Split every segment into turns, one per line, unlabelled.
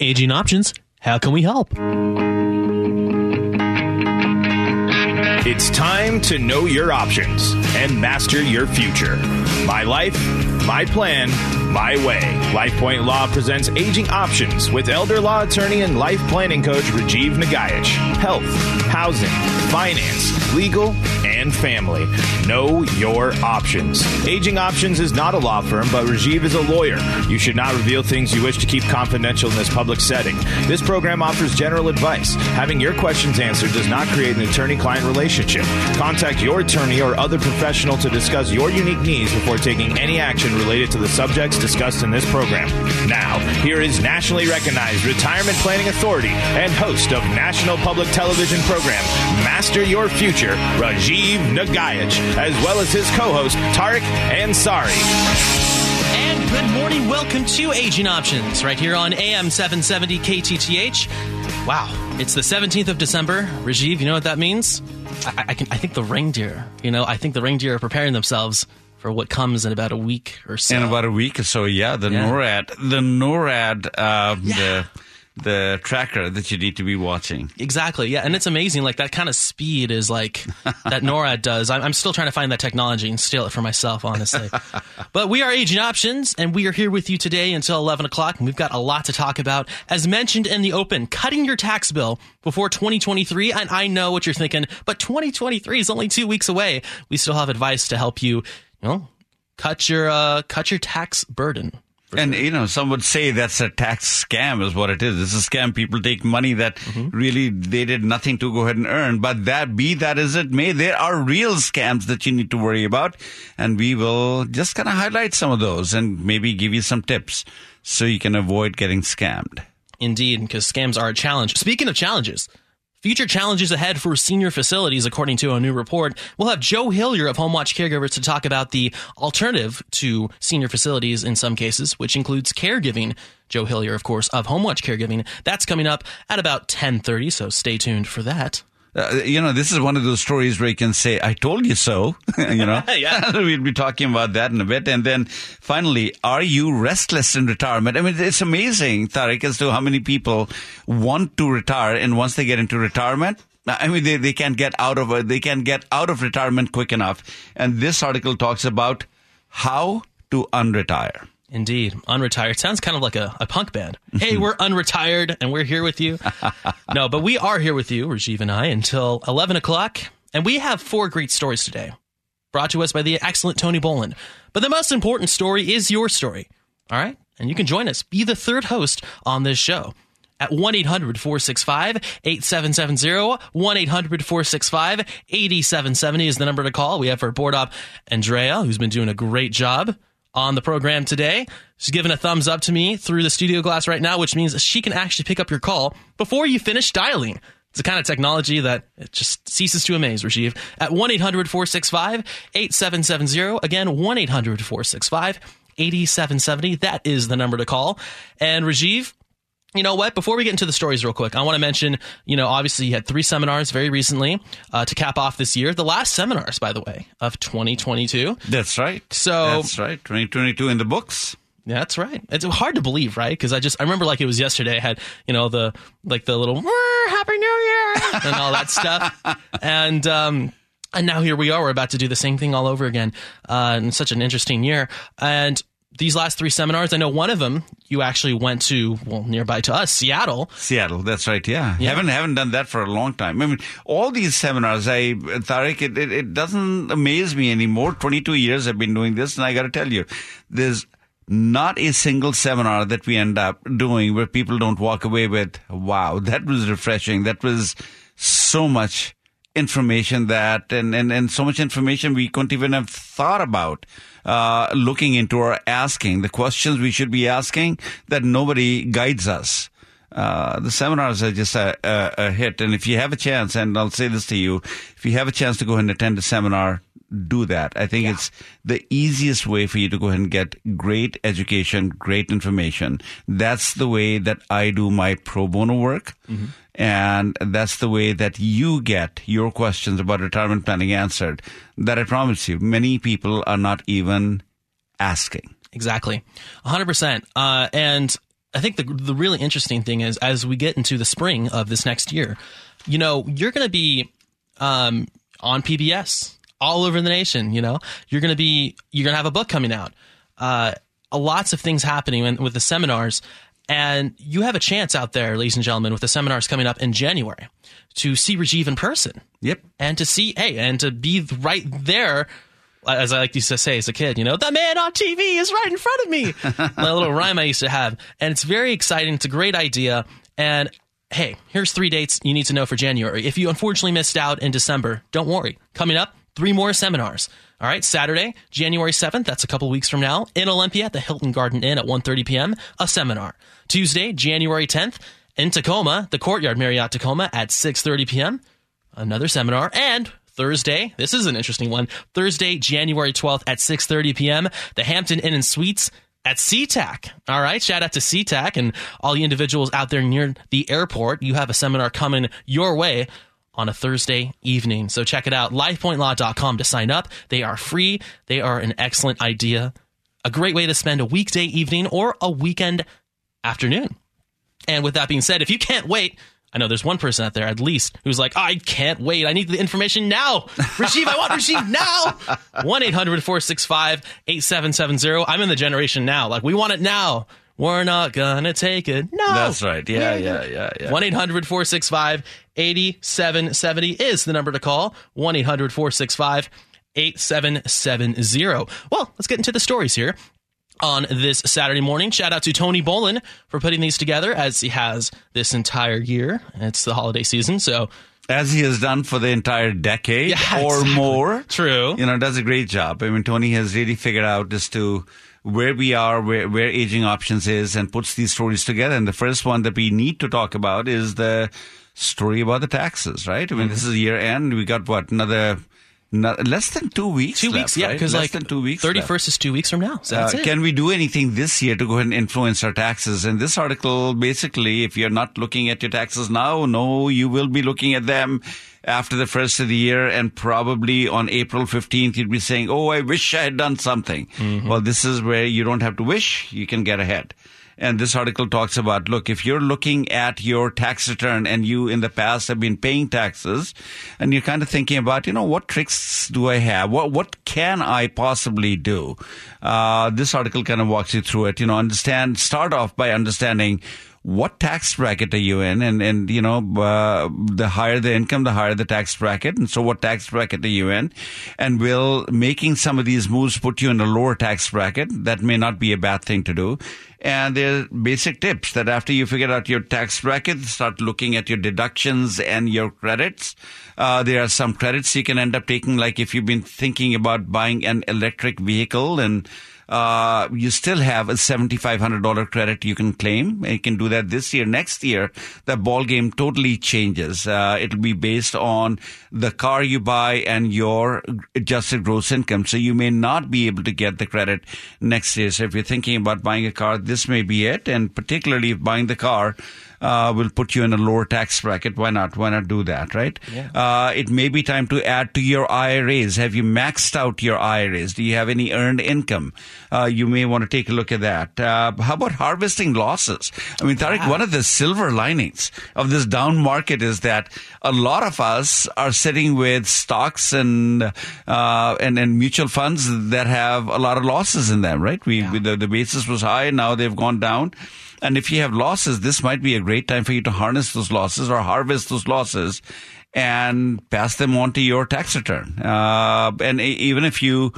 Aging Options. How can we help?
It's time to know your options and master your future. My life, my plan, my way. LifePoint Law presents Aging Options with elder law attorney and life planning coach Rajiv Nagaich. Health, housing, finance, legal, and family. Know your options. Aging Options is not a law firm, but Rajiv is a lawyer. You should not reveal things you wish to keep confidential in this public setting. This program offers general advice. Having your questions answered does not create an attorney client relationship. Contact your attorney or other professional to discuss your unique needs before taking any action related to the subjects discussed in this program. Now, here is nationally recognized retirement planning authority and host of national public television program Master Your Future, Rajiv Nagaich, as well as his co-host Tarek Ansari.
And good morning. Welcome to Aging Options right here on AM 770 KTTH. Wow, it's the 17th of December. Rajiv, you know what that means? I, I, can, I think the reindeer, you know, I think the reindeer are preparing themselves for what comes in about a week or so.
In about a week or so, yeah. The
Yeah.
NORAD, the NORAD, uh,
Yeah.
the the tracker that you need to be watching.
Exactly. Yeah, and it's amazing. Like that kind of speed is like that NORAD does. I'm, I'm still trying to find that technology and steal it for myself, honestly. but we are Aging Options, and we are here with you today until 11 o'clock, and we've got a lot to talk about. As mentioned in the open, cutting your tax bill before 2023. And I know what you're thinking, but 2023 is only two weeks away. We still have advice to help you, you know, cut your uh, cut your tax burden.
And you know, some would say that's a tax scam, is what it is. It's a scam. People take money that
Mm-hmm.
really they did nothing to go ahead and earn. But that be that as it may, there are real scams that you need to worry about, and we will just kind of highlight some of those and maybe give you some tips so you can avoid getting scammed.
Indeed, because scams are a challenge. Speaking of challenges, future challenges ahead for senior facilities, according to a new report. We'll have Joe Hillier of Home Watch Caregivers to talk about the alternative to senior facilities in some cases, which includes caregiving. Joe Hillier, of course, of Home Watch Caregiving. That's coming up at about 1030, so stay tuned for that.
Uh, you know, this is one of those stories where you can say, I told you so. you know,
Yeah.
we'll be talking about that in a bit. And then finally, are you restless in retirement? I mean, it's amazing, Tariq, as to how many people want to retire. And once they get into retirement, I mean, they, they can't get out of, they can't get out of retirement quick enough. And this article talks about how to unretire.
Indeed, unretired sounds kind of like a, a punk band. Hey, we're unretired and we're here with you. no, but we are here with you, Rajiv and I, until 11 o'clock. And we have four great stories today, brought to us by the excellent Tony Boland. But the most important story is your story. All right? And you can join us, be the third host on this show. At 1 800 465 8770. 1 800 465 8770 is the number to call. We have our board op, Andrea, who's been doing a great job on the program today. She's giving a thumbs up to me through the studio glass right now, which means she can actually pick up your call before you finish dialing. It's the kind of technology that just ceases to amaze, Rajiv. At 1 800 465 8770. Again, 1 800 465 8770. That is the number to call. And Rajiv, you know what? Before we get into the stories, real quick, I want to mention, you know, obviously you had three seminars very recently uh, to cap off this year. The last seminars, by the way, of 2022.
That's right.
So-
that's right. 2022 in the books.
That's right. It's hard to believe, right? Because I just I remember like it was yesterday. I had you know the like the little Happy New Year and all that stuff, and um and now here we are. We're about to do the same thing all over again. Uh, in such an interesting year, and these last three seminars, I know one of them you actually went to well nearby to us, Seattle.
Seattle, that's right. Yeah.
Yeah.
haven't haven't done that for a long time. I mean, all these seminars, I Tariq, it, it, it doesn't amaze me anymore. Twenty two years I've been doing this, and I got to tell you, there's not a single seminar that we end up doing where people don't walk away with, "Wow, that was refreshing. That was so much." Information that and, and, and so much information we couldn't even have thought about uh, looking into or asking the questions we should be asking that nobody guides us uh, the seminars are just a, a, a hit and if you have a chance and i'll say this to you if you have a chance to go and attend a seminar do that. I think it's the easiest way for you to go ahead and get great education, great information. That's the way that I do my pro bono work. And that's the way that you get your questions about retirement planning answered. That I promise you, many people are not even asking.
Exactly. 100%. Uh, and I think the the really interesting thing is as we get into the spring of this next year, you know, you're going to be um, on PBS all over the nation. You know, you're going to be you're going to have a book coming out. Uh, lots of things happening with the seminars, and you have a chance out there, ladies and gentlemen, with the seminars coming up in January to see Rajiv in person.
Yep.
And to see, hey, and to be right there uh, as I like used to say as a kid, you know, the man on TV is right in front of me. My little rhyme I used to have. And it's very exciting. It's a great idea. And hey, here's three dates you need to know for January. If you unfortunately missed out in December, don't worry. Coming up, three more seminars. All right, Saturday, January 7th, that's a couple weeks from now, in Olympia at the Hilton Garden Inn at 1.30 p.m., a seminar. Tuesday, January 10th, in Tacoma, the Courtyard Marriott Tacoma at 6.30 p.m., another seminar. And Thursday, this is an interesting one, Thursday, January 12th at 6.30 p.m., the Hampton Inn and Suites at SeaTac. All right. Shout out to SeaTac and all the individuals out there near the airport. You have a seminar coming your way on a Thursday evening. So check it out. LifePointLaw.com to sign up. They are free. They are an excellent idea. A great way to spend a weekday evening or a weekend afternoon. And with that being said, if you can't wait, I know there's one person out there at least who's like, I can't wait. I need the information now. Rajiv, I want Rajiv now. 1 800 465 8770. I'm in the generation now. Like, we want it now. We're not gonna take it. No.
That's right. Yeah, yeah, yeah, yeah.
1 800 465 8770 is the number to call. 1 800 465 8770. Well, let's get into the stories here on this Saturday morning. Shout out to Tony Bolin for putting these together as he has this entire year. It's the holiday season, so
as he has done for the entire decade
Yeah,
or
exactly.
more.
True.
You know, does a great job. I mean, Tony has really figured out as to where we are, where, where aging options is, and puts these stories together. And the first one that we need to talk about is the story about the taxes, right? I mean, this is year end. We got what, another, no, less than two weeks
two
left,
weeks, yeah, because
less
like
than two weeks.
31st is two weeks from now. So that's
Uh,
it.
can we do anything this year to go ahead and influence our taxes? And this article, basically, if you're not looking at your taxes now, no, you will be looking at them after the first of the year, and probably on April 15th, you'd be saying, "Oh, I wish I had done something." Well, this is where you don't have to wish; you can get ahead. And this article talks about, look, if you're looking at your tax return and you in the past have been paying taxes and you're kind of thinking about, you know, what tricks do I have? What, what can I possibly do? Uh, this article kind of walks you through it. You know, understand, start off by understanding what tax bracket are you in? And, and, you know, uh, the higher the income, the higher the tax bracket. And so what tax bracket are you in? And will making some of these moves put you in a lower tax bracket? That may not be a bad thing to do. And there are basic tips that after you figure out your tax bracket, start looking at your deductions and your credits. Uh, there are some credits you can end up taking, like if you've been thinking about buying an electric vehicle and uh, you still have a $7,500 credit you can claim. You can do that this year. Next year, the ball game totally changes. Uh, it'll be based on the car you buy and your adjusted gross income. So you may not be able to get the credit next year. So if you're thinking about buying a car, this may be it. And particularly if buying the car, uh, will put you in a lower tax bracket. Why not? Why not do that, right? Uh, it may be time to add to your IRAs. Have you maxed out your IRAs? Do you have any earned income? Uh, you may want to take a look at that. Uh, how about harvesting losses? I mean, Tariq, one of the silver linings of this down market is that a lot of us are sitting with stocks and uh, and, and mutual funds that have a lot of losses in them, right? We, the, the basis was high, now they've gone down. And if you have losses, this might be a great time for you to harness those losses or harvest those losses and pass them on to your tax return. Uh, and even if you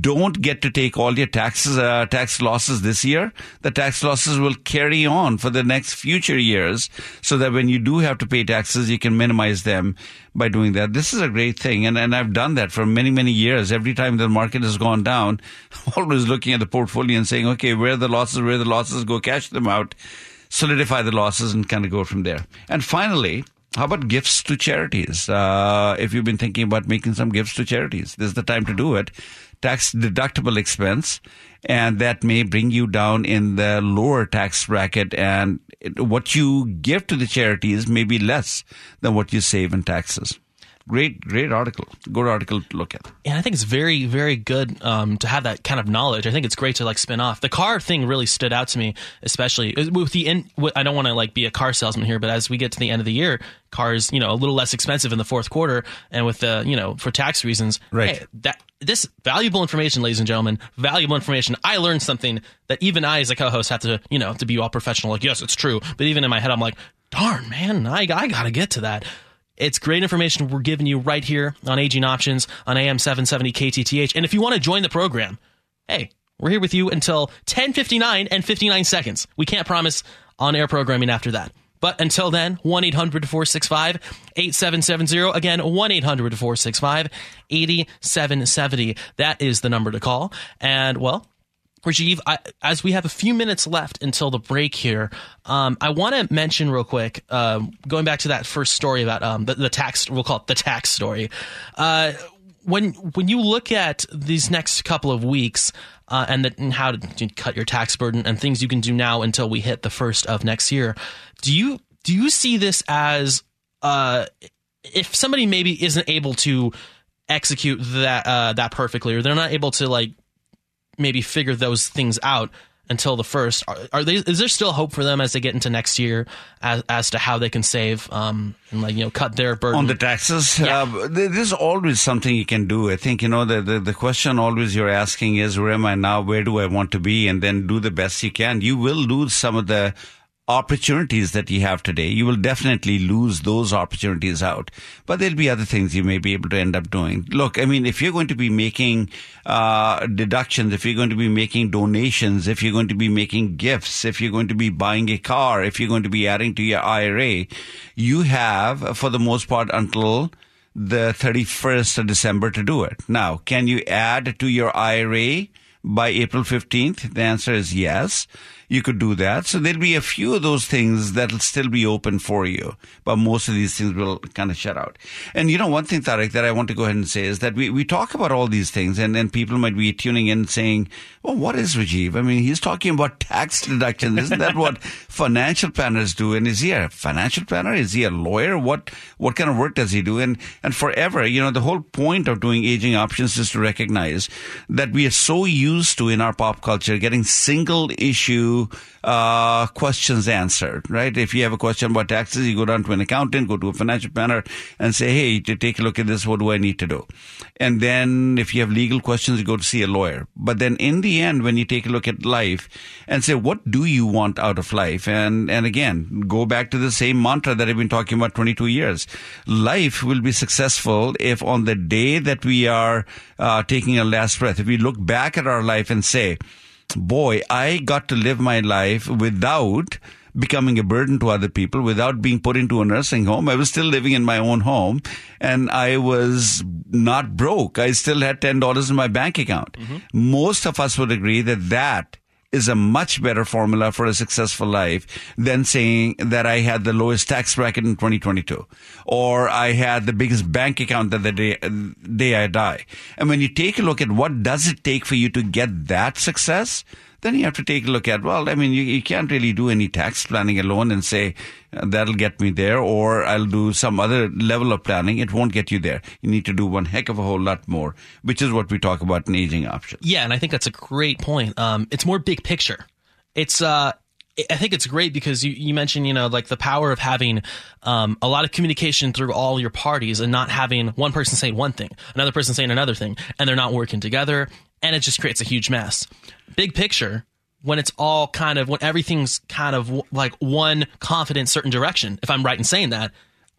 don't get to take all your taxes, uh, tax losses this year, the tax losses will carry on for the next future years so that when you do have to pay taxes, you can minimize them by doing that. This is a great thing. And, and I've done that for many, many years. Every time the market has gone down, always looking at the portfolio and saying, okay, where are the losses, where are the losses, go cash them out, solidify the losses and kind of go from there. And finally, how about gifts to charities? Uh, if you've been thinking about making some gifts to charities, this is the time to do it. Tax deductible expense, and that may bring you down in the lower tax bracket. And what you give to the charities may be less than what you save in taxes. great, great article. Good article to look at.
And I think it's very, very good um, to have that kind of knowledge. I think it's great to like spin off. The car thing really stood out to me, especially with the in. I don't want to like be a car salesman here, but as we get to the end of the year, cars, you know, a little less expensive in the fourth quarter, and with the, you know, for tax reasons,
right?
Hey, that this valuable information, ladies and gentlemen, valuable information. I learned something that even I, as a co-host, have to, you know, to be all professional. Like, yes, it's true, but even in my head, I'm like, darn, man, I, I got to get to that. It's great information we're giving you right here on Aging Options on AM 770 KTTH. And if you want to join the program, hey, we're here with you until 10:59 and 59 seconds. We can't promise on-air programming after that. But until then, 1 800 465 8770. Again, 1 800 465 8770. That is the number to call. And, well, Rajiv, I, as we have a few minutes left until the break here, um, I want to mention real quick, um, going back to that first story about um, the, the, tax, we'll call it the tax story. Uh, when when you look at these next couple of weeks uh, and, the, and, how to cut your tax burden and things you can do now until we hit the first of next year, do you do you see this as uh, if somebody maybe isn't able to execute that uh, that perfectly, or they're not able to like maybe figure those things out until the first. Are, are, they? Is there still hope for them as they get into next year as as to how they can save um and like you know cut their burden
on the taxes?
Yeah.
Uh, there's always something you can do. I think you know the, the the question always you're asking is where am I now? Where do I want to be? And then do the best you can. You will lose some of the opportunities that you have today. You will definitely lose those opportunities out, but there'll be other things you may be able to end up doing. Look, I mean, if you're going to be making uh, deductions, if you're going to be making donations, if you're going to be making gifts, if you're going to be buying a car, if you're going to be adding to your IRA, you have, for the most part, until the 31st of December to do it. Now, can you add to your IRA by April 15th? The answer is yes you could do that. So there'll be a few of those things that'll still be open for you, but most of these things will kind of shut out. And you know, one thing, Tarek, that I want to go ahead and say is that we, we talk about all these things and then people might be tuning in saying, well, what is Rajiv? I mean, he's talking about tax deduction. Isn't that what financial planners do? And is he a financial planner? Is he a lawyer? What, what kind of work does he do? And, and forever, you know, the whole point of doing aging options is to recognize that we are so used to in our pop culture getting single issue uh, questions answered, right? If you have a question about taxes, you go down to an accountant, go to a financial planner and say, hey, to take a look at this, what do I need to do? And then if you have legal questions, you go to see a lawyer. But then in the end, when you take a look at life and say, what do you want out of life? And, and again, go back to the same mantra that I've been talking about 22 years. Life will be successful if on the day that we are uh, taking a last breath, if we look back at our life and say, boy, I got to live my life without becoming a burden to other people, without being put into a nursing home. I was still living in my own home and I was not broke. I still had $10 in my bank account. Mm-hmm. Most of us would agree that that is a much better formula for a successful life than saying that I had the lowest tax bracket in 2022 or I had the biggest bank account that the day, day I die. And when you take a look at what does it take for you to get that success, then you have to take a look at, well, I mean, you, you can't really do any tax planning alone and say, uh, that'll get me there, or I'll do some other level of planning. It won't get you there. You need to do one heck of a whole lot more, which is what we talk about in aging options.
Yeah, and I think that's a great point. Um, it's more big picture. It's, uh, I think it's great because you, you mentioned, you know, like the power of having um, a lot of communication through all your parties and not having one person saying one thing, another person saying another thing, and they're not working together and it just creates a huge mess. Big picture, when it's all kind of when everything's kind of like one confident certain direction. If I'm right in saying that.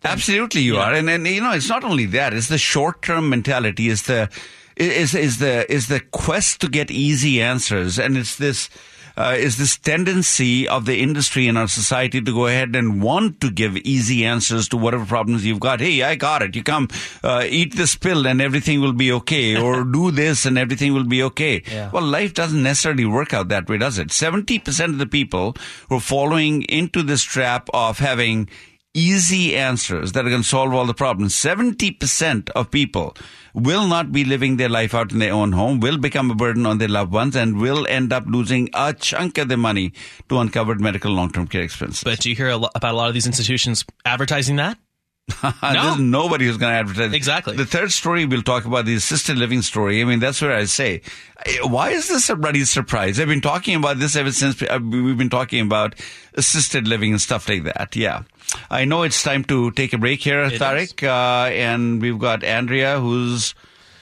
Absolutely, you are, and and you know it's not only that; it's the short term mentality. Is the is is the is the quest to get easy answers, and it's this uh, is this tendency of the industry in our society to go ahead and want to give easy answers to whatever problems you've got. Hey, I got it. You come, uh, eat this pill and everything will be okay, or do this and everything will be okay. Yeah. Well, life doesn't necessarily work out that way, does it? 70% of the people who are falling into this trap of having easy answers that are going to solve all the problems. 70% of people will not be living their life out in their own home, will become a burden on their loved ones, and will end up losing a chunk of their money to uncovered medical long-term care expenses.
But do you hear about a lot of these institutions advertising that?
There's nobody who's going to advertise.
Exactly.
The third story we'll talk about the assisted living story. I mean, that's where I say, why is this a bloody surprise? I've been talking about this ever since uh, we've been talking about assisted living and stuff like that. Yeah. I know it's time to take a break here,
It
Tariq, uh, and we've got Andrea who's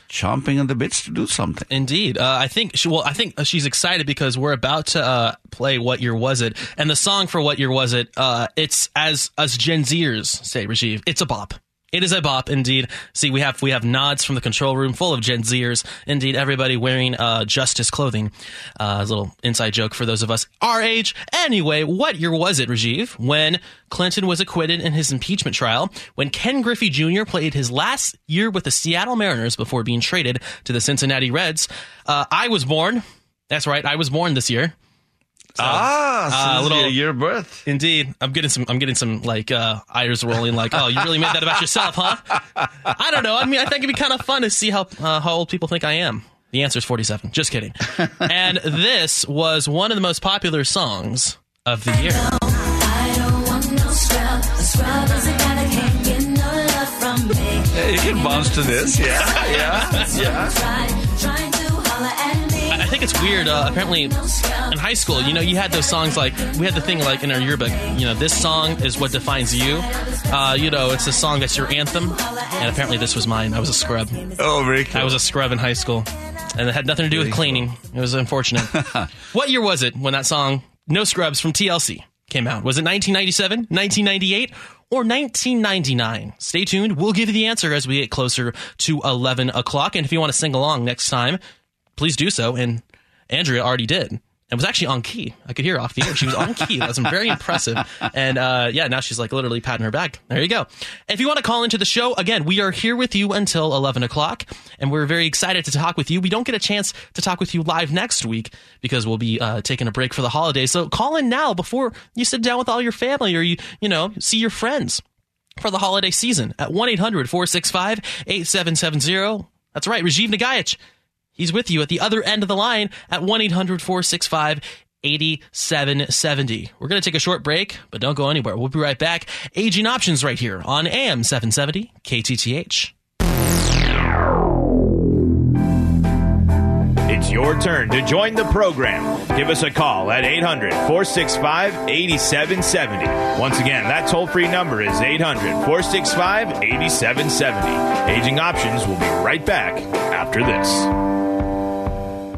chomping at the bits to do something.
Indeed, uh, I think. She, well, I think she's excited because we're about to uh, play "What Year Was It," and the song for "What Year Was It." Uh, it's as us Gen Zers say, Rajiv. It's a bop. It is a bop, indeed. See, we have we have nods from the control room, full of Gen Zers. Indeed, everybody wearing uh, Justice clothing. Uh, a little inside joke for those of us our age. Anyway, what year was it, Rajiv? When Clinton was acquitted in his impeachment trial, when Ken Griffey Jr. played his last year with the Seattle Mariners before being traded to the Cincinnati Reds. Uh, I was born. That's right, I was born this year.
Ah, so
uh,
this is
little-
your year of birth.
Indeed, I'm getting some. I'm getting some like uh, eyes rolling. Like, oh, you really made that about yourself, huh? I don't know. I mean, I think it'd be kind of fun to see how uh, how old people think I am. The answer is 47. Just kidding. and this was one of the most popular songs of the year.
I don't want no scrub. A scrub is a guy that can't get no love from me.
Yeah, you can bounce to this. Yeah, yeah, yeah.
It's weird. Uh, apparently, in high school, you know, you had those songs like we had the thing like in our yearbook. You know, this song is what defines you. Uh, you know, it's a song that's your anthem. And apparently, this was mine. I was a scrub.
Oh, very cool.
I was a scrub in high school, and it had nothing to do with cleaning. It was unfortunate. what year was it when that song "No Scrubs" from TLC came out? Was it 1997, 1998, or 1999? Stay tuned. We'll give you the answer as we get closer to 11 o'clock. And if you want to sing along next time, please do so. And Andrea already did. And was actually on key. I could hear off the air. She was on key. That was very impressive. And uh, yeah, now she's like literally patting her back. There you go. If you want to call into the show, again, we are here with you until 11 o'clock. And we're very excited to talk with you. We don't get a chance to talk with you live next week because we'll be uh, taking a break for the holidays. So call in now before you sit down with all your family or you, you know, see your friends for the holiday season at 1 800 465 8770. That's right, Rajiv Nagaich. He's with you at the other end of the line at 1 800 465 8770. We're going to take a short break, but don't go anywhere. We'll be right back. Aging Options right here on AM 770 KTTH.
It's your turn to join the program. Give us a call at 800 465 8770. Once again, that toll free number is 800 465 8770. Aging Options will be right back after this.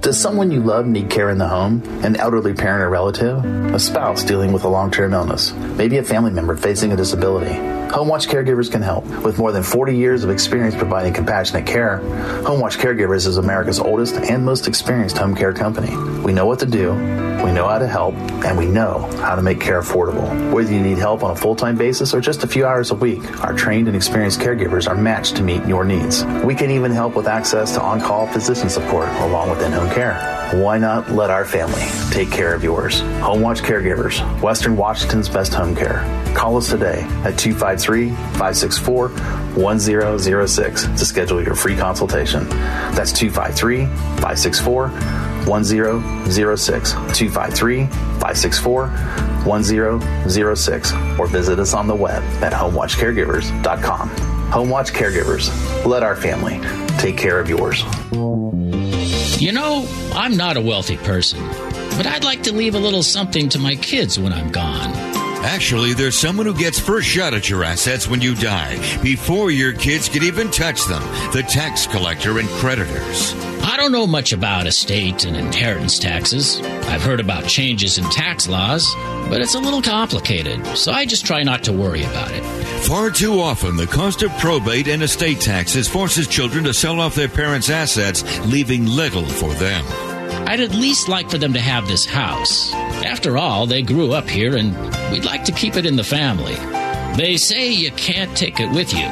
Does someone you love need care in the home? An elderly parent or relative? A spouse dealing with a long term illness? Maybe a family member facing a disability? Home Watch Caregivers can help. With more than 40 years of experience providing compassionate care, Home Watch Caregivers is America's oldest and most experienced home care company. We know what to do, we know how to help, and we know how to make care affordable. Whether you need help on a full time basis or just a few hours a week, our trained and experienced caregivers are matched to meet your needs. We can even help with access to on call physician support along with in home care. Why not let our family take care of yours? Home Watch Caregivers, Western Washington's best home care. Call us today at 253 564 1006 to schedule your free consultation. That's 253 564 1006. 253 564 1006. Or visit us on the web at homewatchcaregivers.com. Home Watch Caregivers, let our family take care of yours.
You know, I'm not a wealthy person, but I'd like to leave a little something to my kids when I'm gone.
Actually, there's someone who gets first shot at your assets when you die, before your kids can even touch them the tax collector and creditors.
I don't know much about estate and inheritance taxes. I've heard about changes in tax laws, but it's a little complicated, so I just try not to worry about it.
Far too often, the cost of probate and estate taxes forces children to sell off their parents' assets, leaving little for them.
I'd at least like for them to have this house. After all, they grew up here and we'd like to keep it in the family. They say you can't take it with you.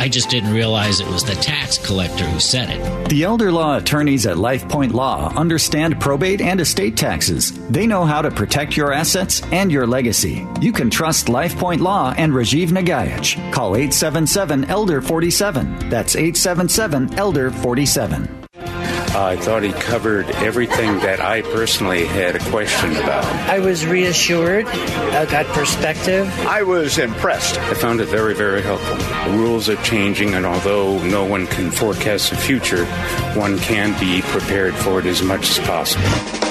I just didn't realize it was the tax collector who said it.
The elder law attorneys at LifePoint Law understand probate and estate taxes. They know how to protect your assets and your legacy. You can trust LifePoint Law and Rajiv Nagaich. Call 877 Elder 47. That's 877 Elder 47.
Uh, I thought he covered everything that I personally had a question about.
I was reassured, I got perspective.
I was impressed. I found it very, very helpful. The rules are changing, and although no one can forecast the future, one can be prepared for it as much as possible.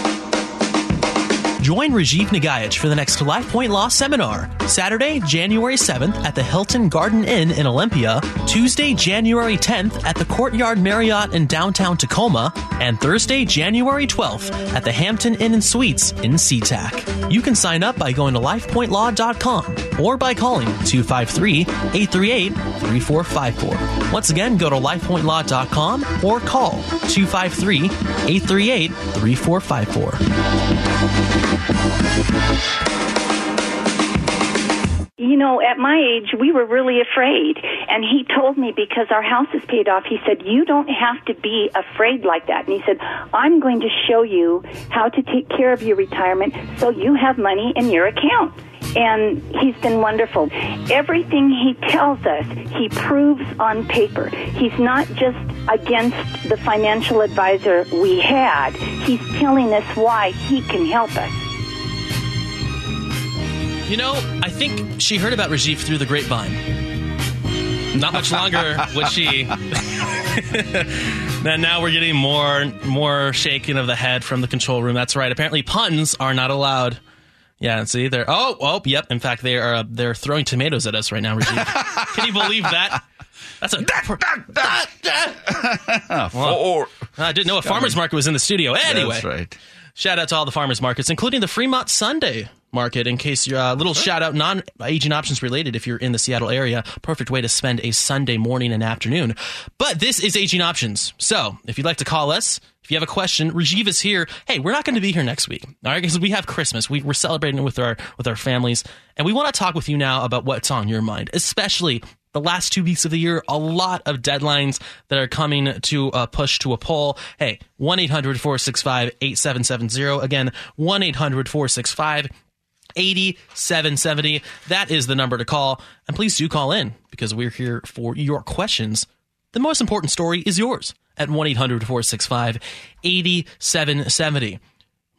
Join Rajiv Nagaich for the next Life Point Law Seminar, Saturday, January 7th at the Hilton Garden Inn in Olympia, Tuesday, January 10th at the Courtyard Marriott in downtown Tacoma, and Thursday, January 12th at the Hampton Inn and Suites in SeaTac. You can sign up by going to lifepointlaw.com or by calling 253 838 3454. Once again, go to lifepointlaw.com or call 253 838 3454.
You know, at my age, we were really afraid. And he told me because our house is paid off, he said, You don't have to be afraid like that. And he said, I'm going to show you how to take care of your retirement so you have money in your account. And he's been wonderful. Everything he tells us, he proves on paper. He's not just against the financial advisor we had, he's telling us why he can help us.
You know, I think she heard about Rajiv through the grapevine. Not much longer would she. now, now we're getting more more shaking of the head from the control room. That's right. Apparently, puns are not allowed. Yeah, see, they're oh oh yep. In fact, they are uh, they're throwing tomatoes at us right now, Rajiv. Can you believe that? That's a
Four.
I didn't know a farmers market was in the studio. Anyway,
That's right.
Shout out to all the farmers markets, including the Fremont Sunday market. In case you're a little shout out, non aging options related. If you're in the Seattle area, perfect way to spend a Sunday morning and afternoon. But this is aging options. So if you'd like to call us, if you have a question, Rajiv is here. Hey, we're not going to be here next week, all right? Because we have Christmas. We, we're celebrating with our with our families, and we want to talk with you now about what's on your mind, especially the last two weeks of the year, a lot of deadlines that are coming to a push to a poll. Hey, 1 800 465 8770. Again, 1 800 465 8770. That is the number to call. And please do call in because we're here for your questions. The most important story is yours at 1 800 465 8770.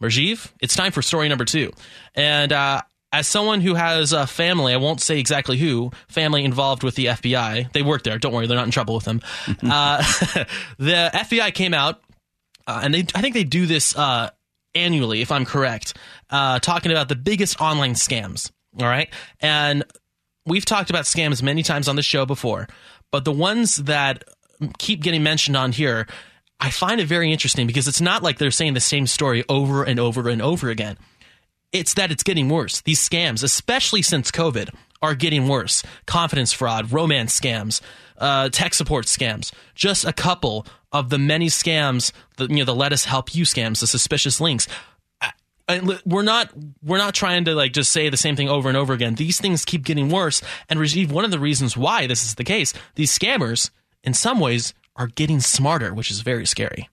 Rajiv, it's time for story number two. And uh, as someone who has a family, I won't say exactly who, family involved with the FBI, they work there. Don't worry, they're not in trouble with them. uh, the FBI came out, uh, and they, I think they do this uh, annually, if I'm correct, uh, talking about the biggest online scams. All right. And we've talked about scams many times on the show before, but the ones that keep getting mentioned on here, I find it very interesting because it's not like they're saying the same story over and over and over again. It's that it's getting worse. These scams, especially since COVID, are getting worse. Confidence fraud, romance scams, uh, tech support scams. Just a couple of the many scams, the, you know, the let us help you scams, the suspicious links. We're not we're not trying to like just say the same thing over and over again. These things keep getting worse. And Rajiv, one of the reasons why this is the case, these scammers, in some ways, are getting smarter, which is very scary.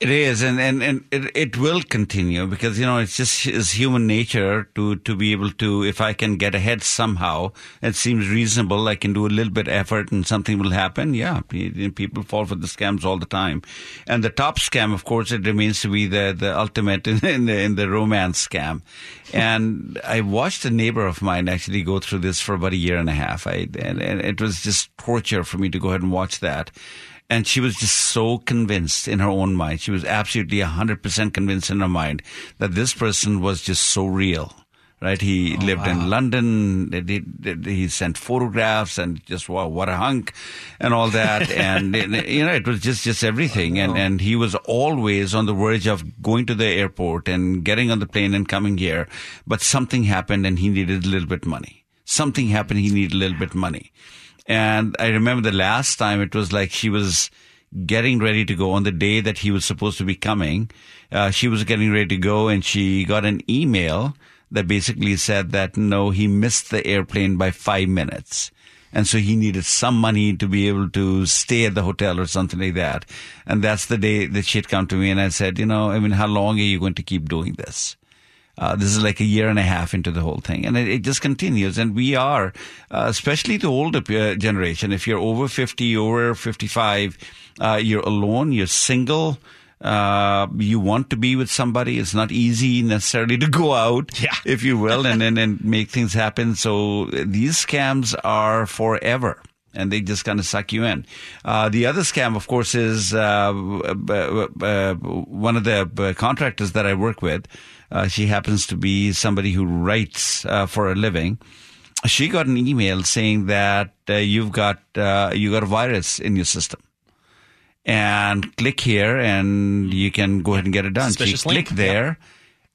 It is, and, and, and it, it will continue because, you know, it's just it's human nature to, to be able to, if I can get ahead somehow, it seems reasonable, I can do a little bit effort and something will happen. Yeah, people fall for the scams all the time. And the top scam, of course, it remains to be the, the ultimate in, in the, in the romance scam. And I watched a neighbor of mine actually go through this for about a year and a half. I, and, and it was just torture for me to go ahead and watch that. And she was just so convinced in her own mind. She was absolutely 100% convinced in her mind that this person was just so real. Right? He oh, lived in London. He, he, he sent photographs and just wow, what a hunk and all that. and, you know, it was just, just everything. And, oh. and he was always on the verge of going to the airport and getting on the plane and coming here. But something happened and he needed a little bit money. Something happened. He needed a little bit money. And I remember the last time it was like she was getting ready to go on the day that he was supposed to be coming. Uh, she was getting ready to go and she got an email that basically said that no, he missed the airplane by five minutes. And so he needed some money to be able to stay at the hotel or something like that. And that's the day that she had come to me and I said, you know, I mean, how long are you going to keep doing this? Uh, this is like a year and a half into the whole thing, and it, it just continues. And we are, uh, especially the older uh, generation, if you're over 50, over 55, uh, you're alone, you're single, Uh, you want to be with somebody. It's not easy necessarily to go out,
Yeah.
if you will, and, and, and make things happen. So these scams are forever. And they just kind of suck you in. Uh, the other scam, of course, is uh, uh, uh, one of the uh, contractors that I work with. Uh, she happens to be somebody who writes uh, for a living. She got an email saying that uh, you've got uh, you got a virus in your system and click here and you can go ahead and get it done.
Suspicious
she
link.
clicked there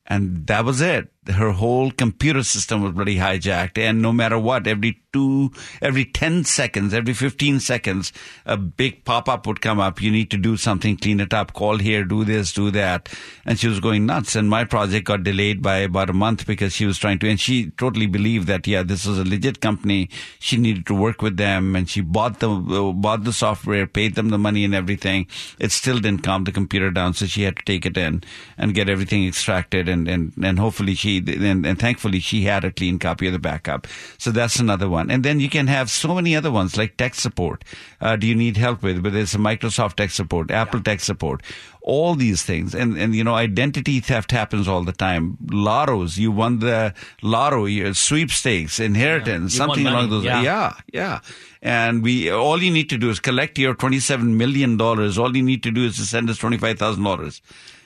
and that was it. Her whole computer system was bloody hijacked. And no matter what, every two, every 10 seconds, every 15 seconds, a big pop up would come up. You need to do something, clean it up, call here, do this, do that. And she was going nuts. And my project got delayed by about a month because she was trying to, and she totally believed that, yeah, this was a legit company. She needed to work with them and she bought the, bought the software, paid them the money and everything. It still didn't calm the computer down. So she had to take it in and get everything extracted and, and, and hopefully she, and, and thankfully she had a clean copy of the backup. So that's another one. And then you can have so many other ones like tech support. Uh, do you need help with, whether it's a Microsoft tech support, Apple tech support, all these things. And, and, you know, identity theft happens all the time. Lottos, you won the lotto, your sweepstakes, inheritance,
won
something along those
yeah.
Yeah, yeah. And we, all you need to do is collect your $27 million. All you need to do is to send us $25,000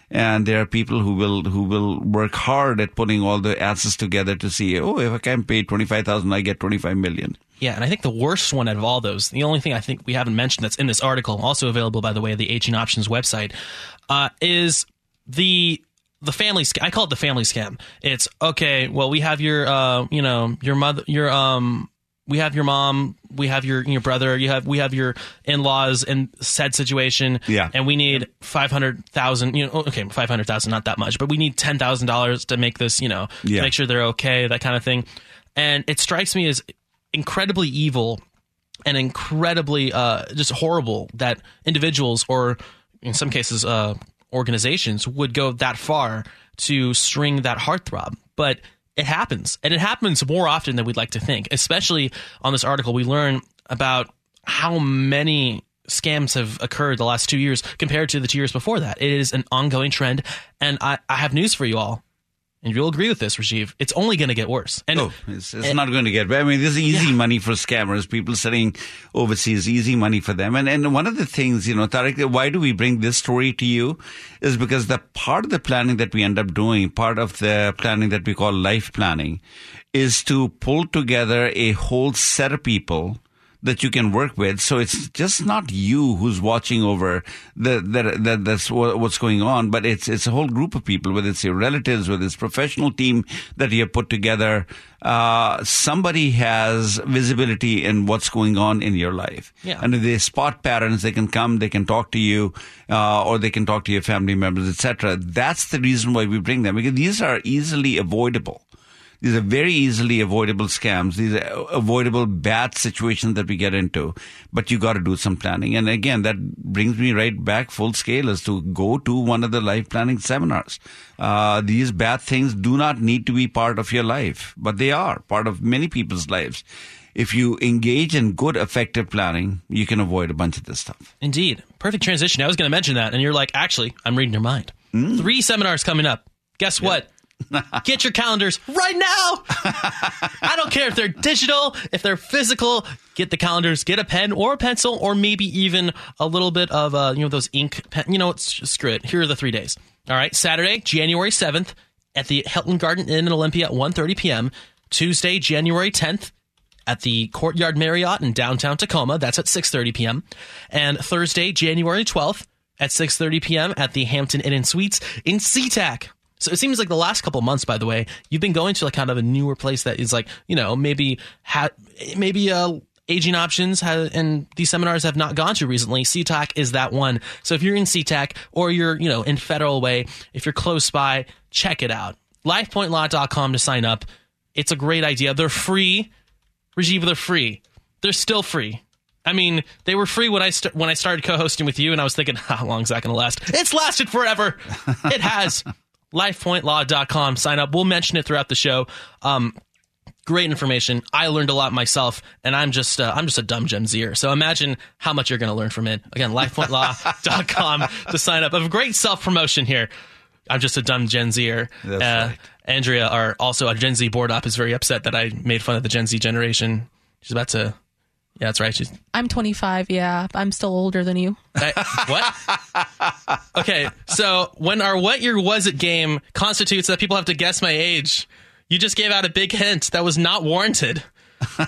and there are people who will who will work hard at putting all the assets together to see oh if i can pay 25000 i get 25 million
Yeah, and I think the worst one out of all those, the only thing I think we haven't mentioned that's in this article, also available by the way, the Aging Options website, uh, is the the family. Sc- I call it the family scam. It's okay. Well, we have your, uh, you know, your mother, your um. We have your mom, we have your your brother, you have we have your in laws in said situation,
Yeah.
and we need five hundred thousand. You know, okay, five hundred thousand, not that much, but we need ten thousand dollars to make this, you know,
Yeah.
make sure they're okay, that kind of thing. And it strikes me as incredibly evil and incredibly uh, just horrible that individuals or in some cases uh, organizations would go that far to string that heartthrob but it happens. And it happens more often than we'd like to think especially on this article. We learn about how many scams have occurred the last two years compared to the two years before that. It is an ongoing trend. And i, I have news for you all and you'll agree with this rajiv it's only going to get worse. And
oh it's, it's not going to get better. I mean this is easy money for scammers people sitting overseas easy money for them. And and one of the things you know Tariq, why do we bring this story to you is because the part of the planning that we end up doing part of the planning that we call life planning is to pull together a whole set of people that you can work with. So it's just not you who's watching over the, that, that that's what's going on, but it's, it's a whole group of people, whether it's your relatives, whether it's professional team that you have put together. Uh, somebody has visibility in what's going on in your life.
Yeah.
And if they spot patterns, they can come, they can talk to you, uh, or they can talk to your family members, etc. That's the reason why we bring them because these are easily avoidable. These are very easily avoidable scams. These are avoidable bad situations that we get into. But you got to do some planning. And again, that brings me right back full scale as to go to one of the life planning seminars. Uh, these bad things do not need to be part of your life, but they are part of many people's lives. If you engage in good, effective planning, you can avoid a bunch of this stuff.
Indeed. Perfect transition. I was going to mention that. And you're like, actually, I'm reading your mind. Three seminars coming up. Guess what? Get your calendars right now. I don't care if they're digital, if they're physical. Get the calendars. Get a pen or a pencil, or maybe even a little bit of uh, you know those ink pen. You know, it's screw it. Here are the three days. All right, Saturday, January seventh, at the Hilton Garden Inn in Olympia at 1.30 p.m. Tuesday, January tenth, at the Courtyard Marriott in downtown Tacoma. That's at 6:30 p.m. And Thursday, January 12th at 6:30 p.m. at the Hampton Inn and Suites in SeaTac. So it seems like the last couple months, by the way, you've been going to like kind of a newer place that is like you know maybe ha- maybe uh aging options and these seminars have not gone to recently. SeaTac is that one. So if you're in SeaTac or you're you know in Federal Way, if you're close by, check it out. LifePointLaw.com to sign up. It's a great idea. They're free. Rajiv, they're free. They're still free. I mean, they were free when I st- when I started co-hosting with you, and I was thinking, how long is that going to last? It's lasted forever. it has. LifePointLaw.com. Sign up. We'll mention it throughout the show. Um, Great information. I learned a lot myself, and I'm just uh, I'm just a dumb Gen Zer. So imagine how much you're going to learn from it. Again, lifepointlaw.com to sign up. A great self promotion here. I'm just a dumb Gen Zer. Uh,
right.
Andrea, our also a Gen Z board op, is very upset that I made fun of the Gen Z generation. She's about to. Yeah, that's right. She's
I'm 25. Yeah, I'm still older than you.
I- what? Okay, so when our what year was it game constitutes that people have to guess my age, you just gave out a big hint that was not warranted.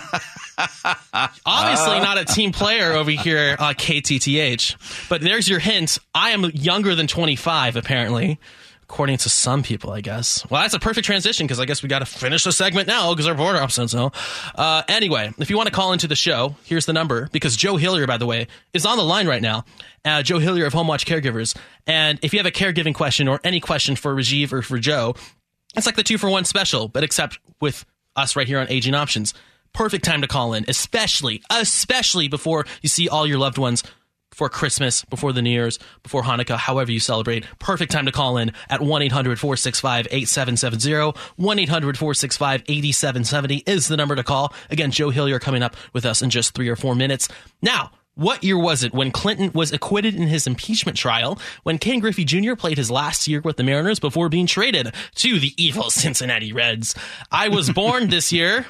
Obviously, not a team player over here, uh, KTTH. But there's your hint. I am younger than 25, apparently. According to some people, I guess. Well, that's a perfect transition because I guess we got to finish the segment now because our board op said so. Uh, anyway, if you want to call into the show, here's the number because Joe Hillier, by the way, is on the line right now. Uh, Joe Hillier of Home Watch Caregivers. And if you have a caregiving question or any question for Rajiv or for Joe, it's like the two for one special, but except with us right here on Aging Options. Perfect time to call in, especially, especially before you see all your loved ones before Christmas, before the New Year's, before Hanukkah, however you celebrate. Perfect time to call in at 1 800 465 8770. 1 800 465 8770 is the number to call. Again, Joe Hillier coming up with us in just three or four minutes. Now, what year was it when Clinton was acquitted in his impeachment trial when Ken Griffey Jr. played his last year with the Mariners before being traded to the evil Cincinnati Reds? I was born this year.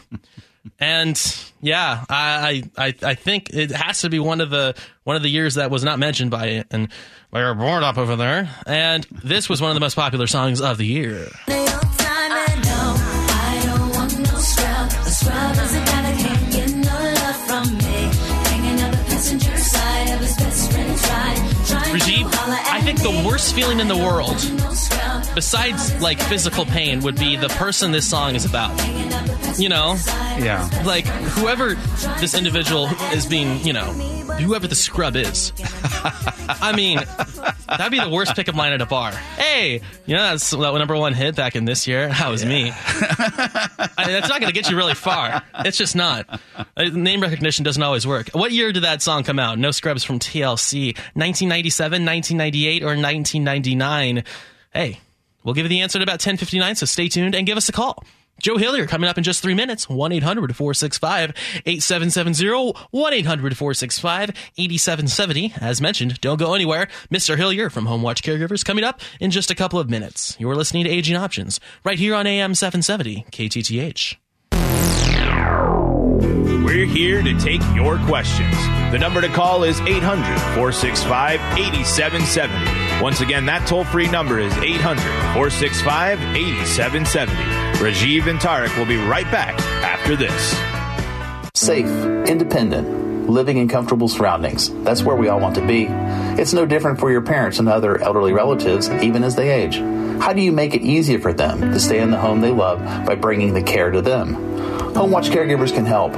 And yeah, I, I I think it has to be one of the one of the years that was not mentioned by it, and by our board op over there. And this was one of the most popular songs of the year.
The
worst feeling in the world, besides like physical pain, would be the person this song is about. You know,
Yeah.
like whoever this individual is being, you know, whoever the scrub is. I mean, that'd be the worst pickup line at a bar. Hey, you know that's that number one hit back in this year. That was me. I mean, that's not going to get you really far. It's just not. Uh, Name recognition doesn't always work. What year did that song come out? No Scrubs from TLC. 1997, 1998, or 1999? Hey, we'll give you the answer at about 10:59. So stay tuned and give us a call. Joe Hillier coming up in just three minutes. 1 800 465 8770. 1 800 465 8770. As mentioned, don't go anywhere. Mr. Hillier from Home Watch Caregivers coming up in just a couple of minutes. You're listening to Aging Options right here on AM 770 KTTH.
We're here to take your questions. The number to call is 800 465 8770. Once again, that toll free number is 800 465 8770. Rajiv and Tarek will be right back after this.
Safe, independent, living in comfortable surroundings. That's where we all want to be. It's no different for your parents and other elderly relatives, even as they age. How do you make it easier for them to stay in the home they love by bringing the care to them? Home Watch Caregivers can help.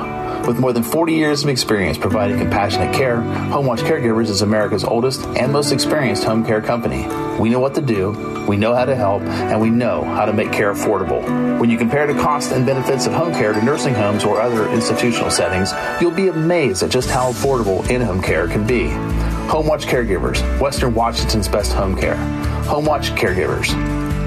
With more than 40 years of experience providing compassionate care, Home Watch Caregivers is America's oldest and most experienced home care company. We know what to do, we know how to help, and we know how to make care affordable. When you compare the cost and benefits of home care to nursing homes or other institutional settings, you'll be amazed at just how affordable in-home care can be. Home Watch Caregivers, Western Washington's best home care. Home Watch Caregivers.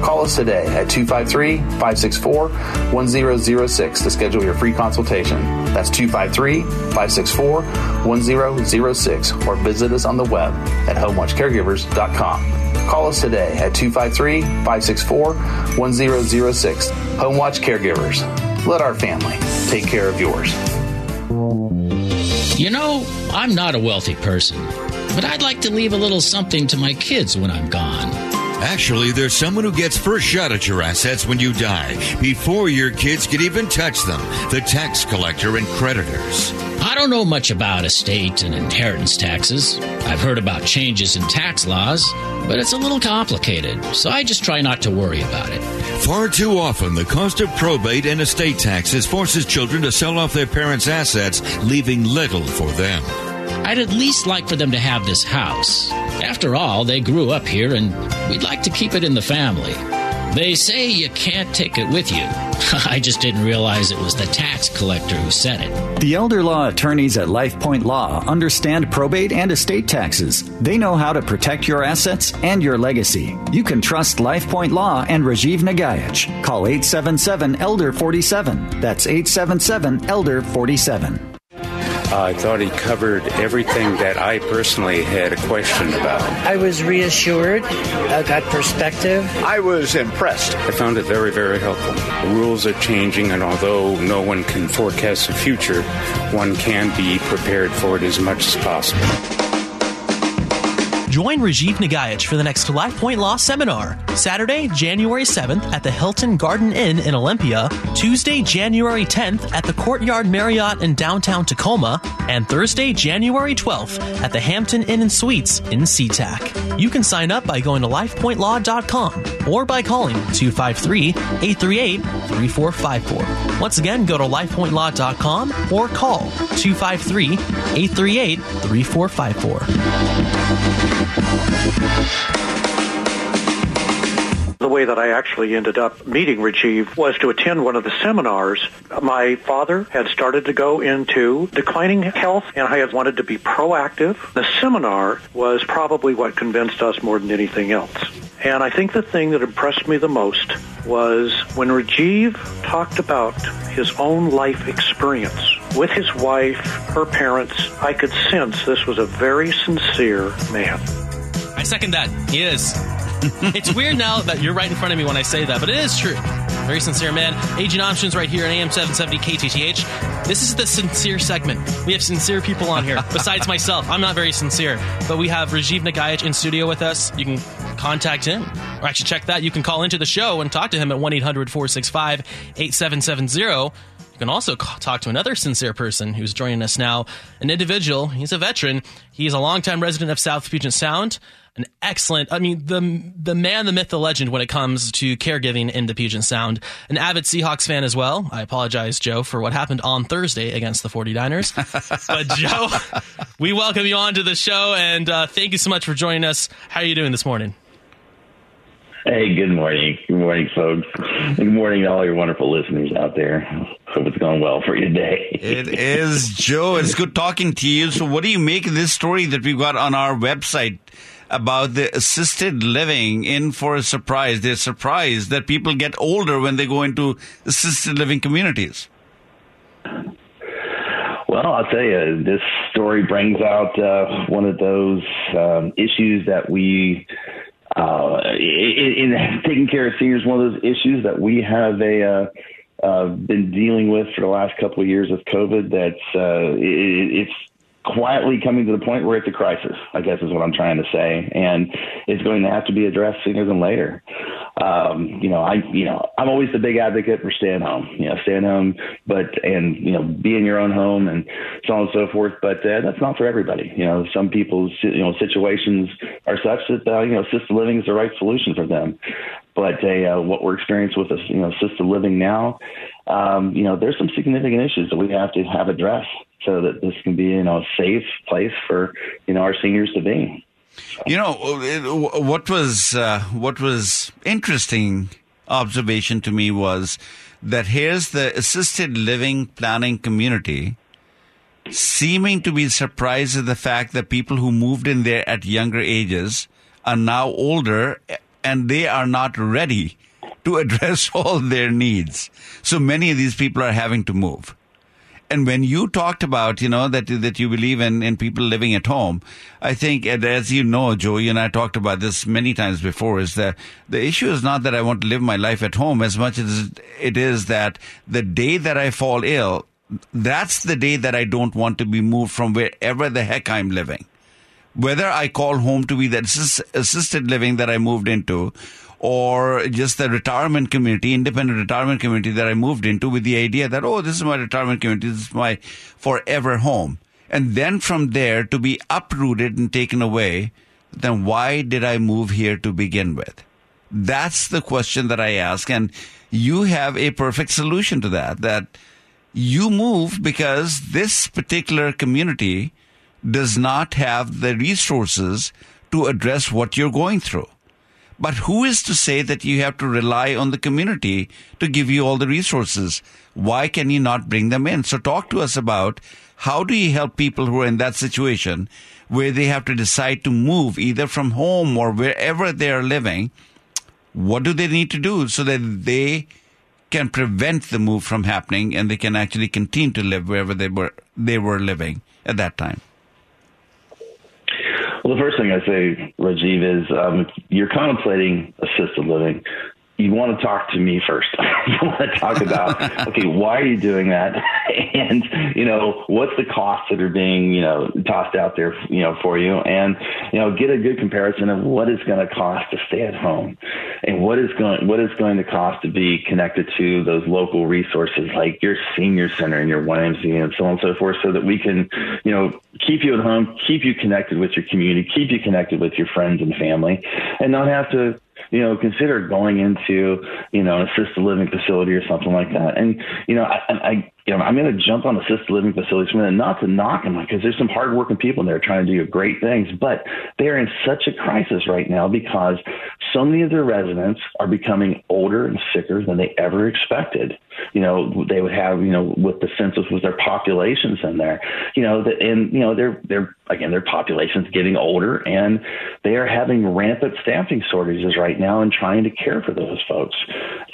Call us today at 253 564 1006 to schedule your free consultation. That's 253 564 1006 or visit us on the web at homewatchcaregivers.com. Call us today at 253 564 1006. Home Watch Caregivers. Let our family take care of yours.
You know, I'm not a wealthy person, but I'd like to leave a little something to my kids when I'm gone.
Actually, there's someone who gets first shot at your assets when you die, before your kids can even touch them the tax collector and creditors.
I don't know much about estate and inheritance taxes. I've heard about changes in tax laws, but it's a little complicated, so I just try not to worry about it.
Far too often, the cost of probate and estate taxes forces children to sell off their parents' assets, leaving little for them.
I'd at least like for them to have this house. After all, they grew up here and we'd like to keep it in the family. They say you can't take it with you. I just didn't realize it was the tax collector who said it.
The elder law attorneys at LifePoint Law understand probate and estate taxes. They know how to protect your assets and your legacy. You can trust LifePoint Law and Rajiv Nagaich. Call 877 Elder 47. That's 877 Elder 47.
I thought he covered everything that I personally had a question about.
I was reassured, I got perspective.
I was impressed.
I found it very, very helpful. The rules are changing, and although no one can forecast the future, one can be prepared for it as much as possible.
Join Rajiv Nagaich for the next Life Point Law Seminar, Saturday, January 7th at the Hilton Garden Inn in Olympia, Tuesday, January 10th at the Courtyard Marriott in downtown Tacoma, and Thursday, January 12th at the Hampton Inn and Suites in SeaTac. You can sign up by going to lifepointlaw.com or by calling 253 838 3454. Once again, go to lifepointlaw.com or call 253 838 3454.
Way that I actually ended up meeting Rajiv was to attend one of the seminars. My father had started to go into declining health, and I had wanted to be proactive. The seminar was probably what convinced us more than anything else. And I think the thing that impressed me the most was when Rajiv talked about his own life experience with his wife, her parents. I could sense this was a very sincere man.
I second that. He is. it's weird now that you're right in front of me when I say that, but it is true. Very sincere man. Aging Options right here on AM 770 KTTH. This is the sincere segment. We have sincere people on here, besides myself. I'm not very sincere, but we have Rajiv Nagaich in studio with us. You can contact him, or actually check that. You can call into the show and talk to him at 1 800 465 8770. You can also talk to another sincere person who's joining us now, an individual. He's a veteran. He's a longtime resident of South Puget Sound, an excellent, I mean, the the man, the myth, the legend when it comes to caregiving in the Puget Sound. An avid Seahawks fan as well. I apologize, Joe, for what happened on Thursday against the 49ers. but, Joe, we welcome you on to the show, and uh, thank you so much for joining us. How are you doing this morning?
Hey, good morning. Good morning, folks. Good morning to all your wonderful listeners out there. Hope it's going well for you today.
It is, Joe. It's good talking to you. So, what do you make of this story that we've got on our website about the assisted living in for a surprise? They're surprised that people get older when they go into assisted living communities.
Well, I'll tell you, this story brings out uh, one of those um, issues that we uh, in, in, taking care of seniors, one of those issues that we have a uh, uh, been dealing with for the last couple of years with COVID. That's uh, it, it's quietly coming to the point where it's a crisis. I guess is what I'm trying to say, and it's going to have to be addressed sooner than later. Um, you know, I you know I'm always the big advocate for staying home. You know, staying home, but and you know be in your own home and so on and so forth. But uh, that's not for everybody. You know, some people's you know situations are such that uh, you know assisted living is the right solution for them. But uh, what we're experiencing with you know assisted living now, um, you know, there's some significant issues that we have to have addressed so that this can be you know a safe place for you know our seniors to be.
You know what was uh, what was interesting observation to me was that here's the assisted living planning community seeming to be surprised at the fact that people who moved in there at younger ages are now older and they are not ready to address all their needs. So many of these people are having to move. And when you talked about, you know, that that you believe in, in people living at home, I think, as you know, Joe, you and I talked about this many times before, is that the issue is not that I want to live my life at home as much as it is that the day that I fall ill, that's the day that I don't want to be moved from wherever the heck I'm living. Whether I call home to be the assisted living that I moved into, or just the retirement community, independent retirement community that I moved into with the idea that, oh, this is my retirement community, this is my forever home. And then from there to be uprooted and taken away, then why did I move here to begin with? That's the question that I ask. And you have a perfect solution to that, that you move because this particular community does not have the resources to address what you're going through. But who is to say that you have to rely on the community to give you all the resources? Why can you not bring them in? So talk to us about how do you help people who are in that situation where they have to decide to move either from home or wherever they are living? What do they need to do so that they can prevent the move from happening and they can actually continue to live wherever they were they were living at that time?
Well, the first thing I say, Rajiv, is um, you're contemplating assisted living, you want to talk to me first. you want to talk about, okay, why are you doing that? and, you know, what's the costs that are being, you know, tossed out there, you know, for you? And, you know, get a good comparison of what it's going to cost to stay at home and what is going, what is going to cost to be connected to those local resources like your senior center and your YMCA and so on and so forth so that we can, you know, keep you at home, keep you connected with your community, keep you connected with your friends and family and not have to you know, consider going into, you know, an assisted living facility or something like that. And, you know, I, I you know, I'm going to jump on assisted living facilities for a minute, not to knock them because there's some hardworking people in there trying to do great things, but they're in such a crisis right now because so many of their residents are becoming older and sicker than they ever expected. You know, they would have, you know, with the census with their populations in there, you know, that, and, you know, they're, they're, again, their population's getting older and they are having rampant staffing shortages right now and trying to care for those folks.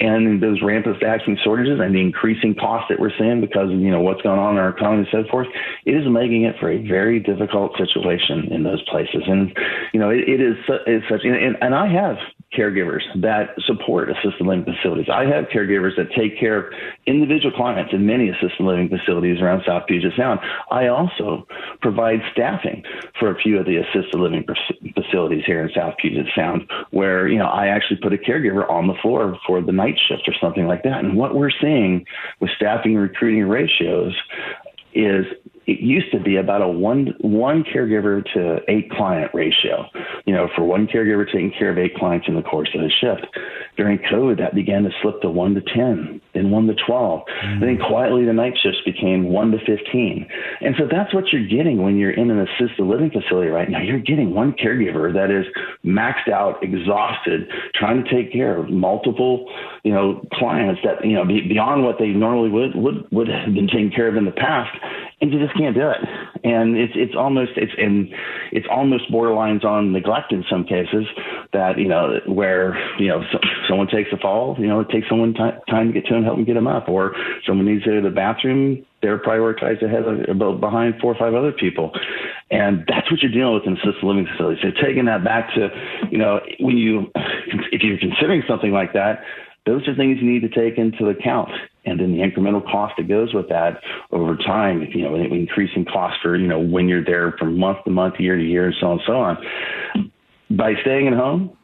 And those rampant staffing shortages and the increasing costs that we're seeing because of, you know, what's going on in our economy and so forth, it is making it for a very difficult situation in those places. And, you know, it, it is it's such, and, and I have caregivers that support assisted living facilities. I have caregivers that take care of individual clients in many assisted living facilities around South Puget Sound. I also provide staffing for a few of the assisted living facilities here in South Puget Sound where, you know, I actually put a caregiver on the floor for the night shift or something like that. And what we're seeing with staffing and recruiting ratios is it used to be about a one one caregiver to eight client ratio. You know, for one caregiver taking care of eight clients in the course of a shift. During COVID, that began to slip to one to ten, then one to twelve. Mm. Then quietly, the night shifts became one to fifteen. And so that's what you're getting when you're in an assisted living facility right now. You're getting one caregiver that is maxed out, exhausted, trying to take care of multiple, you know, clients that you know beyond what they normally would would would have been taken care of in the past and you just can't do it. And it's it's almost it's and it's almost borderlines on neglect in some cases that you know where you know so, someone takes a fall, you know it takes someone t- time to get to and help them get them up, or someone needs to go to the bathroom, they're prioritized ahead of uh, behind four or five other people, and that's what you're dealing with in assisted living facilities. So taking that back to you know when you if you're considering something like that those are things you need to take into account. And then the incremental cost that goes with that over time, you know, increasing cost for, you know, when you're there from month to month, year to year, and so on and so on. By staying at home,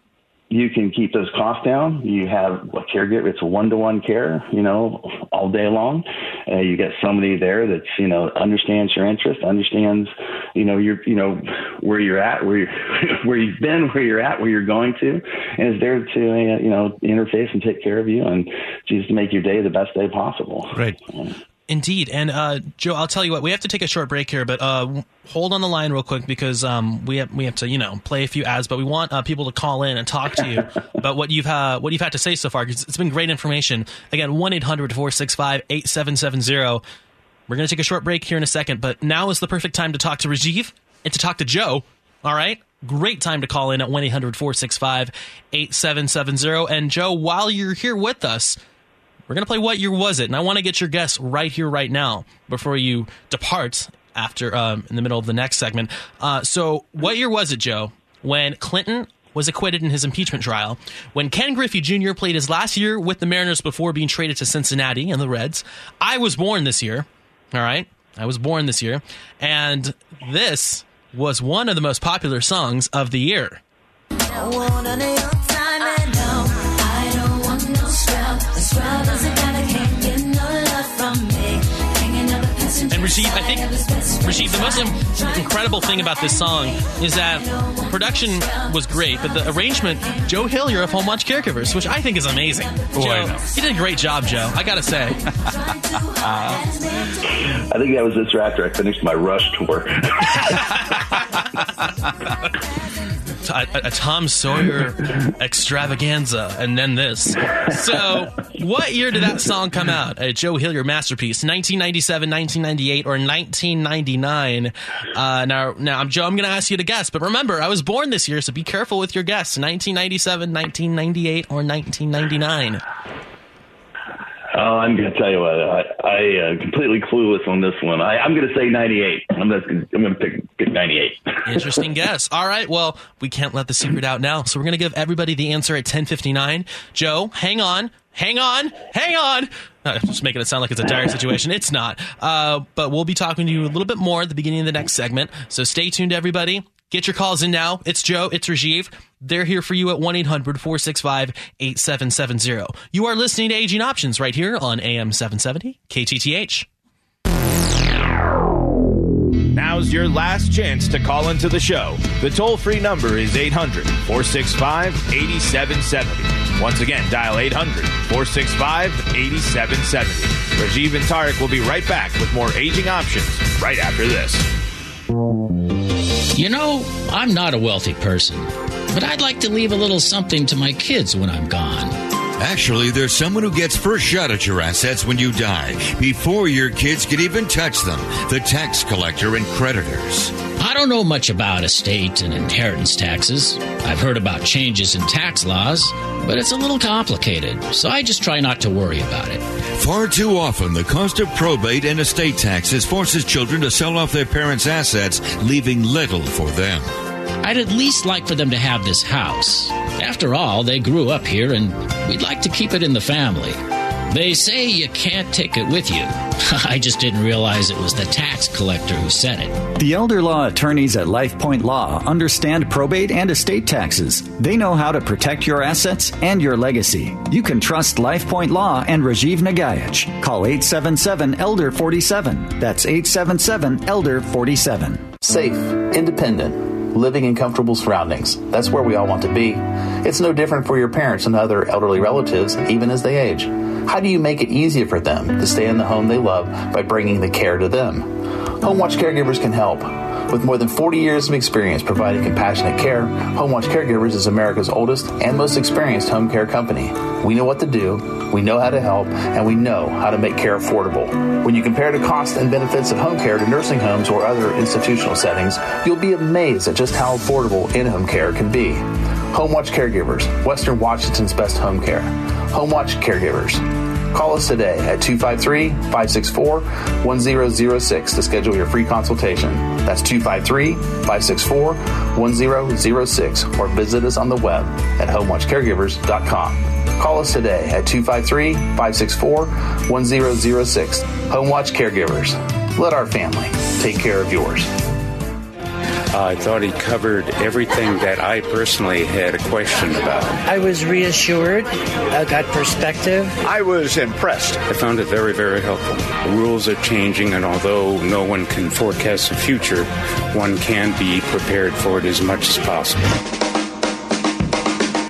you can keep those costs down. You have a caregiver; it's a one-to-one care, you know, all day long. Uh, you get somebody there that's you know understands your interest, understands you know your you know where you're at, where you're, where you've been, where you're at, where you're going to, and is there to uh, you know interface and take care of you and just to make your day the best day possible.
Right.
Indeed. And uh, Joe, I'll tell you what, we have to take a short break here, but uh, hold on the line real quick because um, we have we have to you know play a few ads, but we want uh, people to call in and talk to you about what you've uh, what you've had to say so far because it's been great information. Again, one 465 8770 We're going to take a short break here in a second, but now is the perfect time to talk to Rajiv and to talk to Joe. All right. Great time to call in at 1 800 465 8770. And Joe, while you're here with us, we're going to play What Year Was It? And I want to get your guess right here, right now, before you depart after um, in the middle of the next segment. Uh, so, what year was it, Joe, when Clinton was acquitted in his impeachment trial, when Ken Griffey Jr. played his last year with the Mariners before being traded to Cincinnati and the Reds? I was born this year, all right? I was born this year. And this was one of the most popular songs of the year. And Rajiv, I think, Rajiv, the most incredible thing about this song is that production was great, but the arrangement, Joe Hillier of Home Watch Caregivers, which I think is amazing.
Oh,
Joe,
I know.
you did a great job, Joe. I gotta say.
I think that was this after I finished my Rush tour.
a, a Tom Sawyer extravaganza, and then this. So, what year did that song come out? A Joe Hillier masterpiece, 1997, 1998, or 1999? Uh, now, now, Joe, I'm going to ask you to guess, but remember, I was born this year, so be careful with your guess. 1997, 1998, or 1999?
Oh, I'm going to tell you what. I, I uh, completely clueless on this one. I, I'm going to say 98. I'm going I'm going to pick, pick 98.
Interesting guess. All right. Well, we can't let the secret out now, so we're going to give everybody the answer at 10:59. Joe, hang on, hang on, hang on. Uh, just making it sound like it's a dire situation. It's not. Uh, but we'll be talking to you a little bit more at the beginning of the next segment. So stay tuned, everybody. Get your calls in now. It's Joe. It's Rajiv. They're here for you at 1 800 465 8770. You are listening to Aging Options right here on AM 770 KTTH.
Now's your last chance to call into the show. The toll free number is 800 465 8770. Once again, dial 800 465 8770. Rajiv and Tarek will be right back with more aging options right after this.
You know, I'm not a wealthy person, but I'd like to leave a little something to my kids when I'm gone.
Actually, there's someone who gets first shot at your assets when you die, before your kids can even touch them the tax collector and creditors.
I don't know much about estate and inheritance taxes. I've heard about changes in tax laws, but it's a little complicated, so I just try not to worry about it.
Far too often, the cost of probate and estate taxes forces children to sell off their parents' assets, leaving little for them.
I'd at least like for them to have this house. After all, they grew up here and we'd like to keep it in the family. They say you can't take it with you. I just didn't realize it was the tax collector who said it.
The elder law attorneys at LifePoint Law understand probate and estate taxes. They know how to protect your assets and your legacy. You can trust LifePoint Law and Rajiv Nagaich. Call 877 Elder 47. That's 877 Elder 47.
Safe, independent, living in comfortable surroundings. That's where we all want to be. It's no different for your parents and other elderly relatives, even as they age. How do you make it easier for them to stay in the home they love by bringing the care to them? HomeWatch caregivers can help. With more than 40 years of experience providing compassionate care, HomeWatch Caregivers is America's oldest and most experienced home care company. We know what to do, we know how to help, and we know how to make care affordable. When you compare the costs and benefits of home care to nursing homes or other institutional settings, you'll be amazed at just how affordable in home care can be. HomeWatch Caregivers, Western Washington's best home care. HomeWatch Caregivers. Call us today at 253 564 1006 to schedule your free consultation. That's 253 564 1006 or visit us on the web at homewatchcaregivers.com. Call us today at 253 564 1006. Homewatch Caregivers. Let our family take care of yours.
I thought he covered everything that I personally had a question about.
I was reassured, I got perspective.
I was impressed. I found it very, very helpful. The rules are changing, and although no one can forecast the future, one can be prepared for it as much as possible.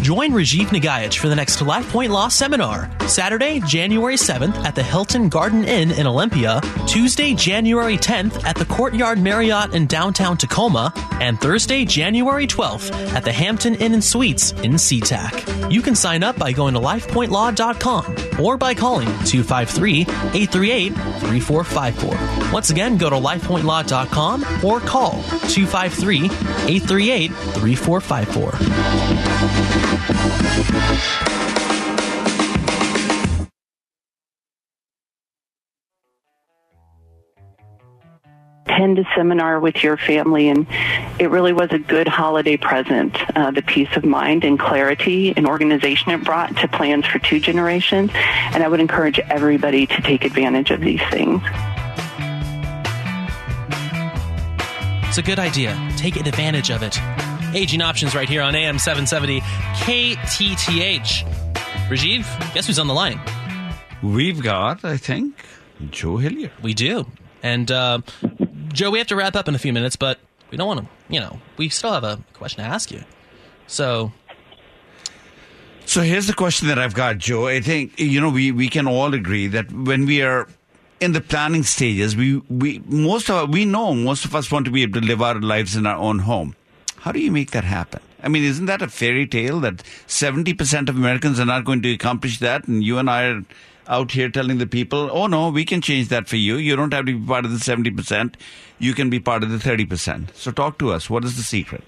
Join Rajiv Nagaich for the next LifePoint Law Seminar, Saturday, January 7th at the Hilton Garden Inn in Olympia, Tuesday, January 10th at the Courtyard Marriott in downtown Tacoma, and Thursday, January 12th at the Hampton Inn and Suites in SeaTac. You can sign up by going to lifepointlaw.com or by calling 253 838 3454. Once again, go to lifepointlaw.com or call 253 838 3454.
Attend a seminar with your family and it really was a good holiday present uh, the peace of mind and clarity and organization it brought to plans for two generations and i would encourage everybody to take advantage of these things
It's a good idea. Take advantage of it. Aging options right here on AM 770 KTTH. Rajiv, guess who's on the line?
We've got, I think, Joe Hillier.
We do. And uh, Joe, we have to wrap up in a few minutes, but we don't want to, you know, we still have a question to ask you. So
So here's the question that I've got, Joe. I think you know we, we can all agree that when we are in the planning stages, we, we most of we know most of us want to be able to live our lives in our own home. How do you make that happen? I mean, isn't that a fairy tale that 70% of Americans are not going to accomplish that? And you and I are out here telling the people, oh no, we can change that for you. You don't have to be part of the 70%. You can be part of the 30%. So talk to us. What is the secret?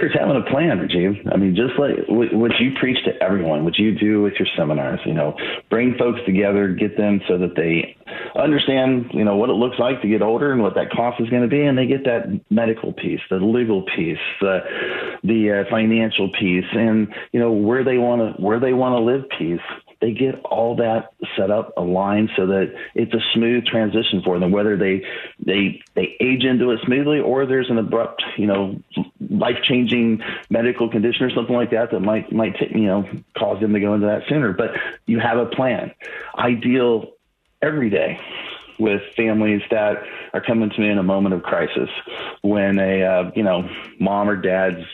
Secret's having a plan, Rajiv. I mean, just like what you preach to everyone, what you do with your seminars, you know, bring folks together, get them so that they understand, you know, what it looks like to get older and what that cost is going to be, and they get that medical piece, the legal piece, the the uh, financial piece, and you know where they want to where they want to live piece they get all that set up aligned so that it's a smooth transition for them whether they they they age into it smoothly or there's an abrupt you know life changing medical condition or something like that that might might you know cause them to go into that sooner. But you have a plan. I deal every day with families that are coming to me in a moment of crisis when a uh, you know mom or dad's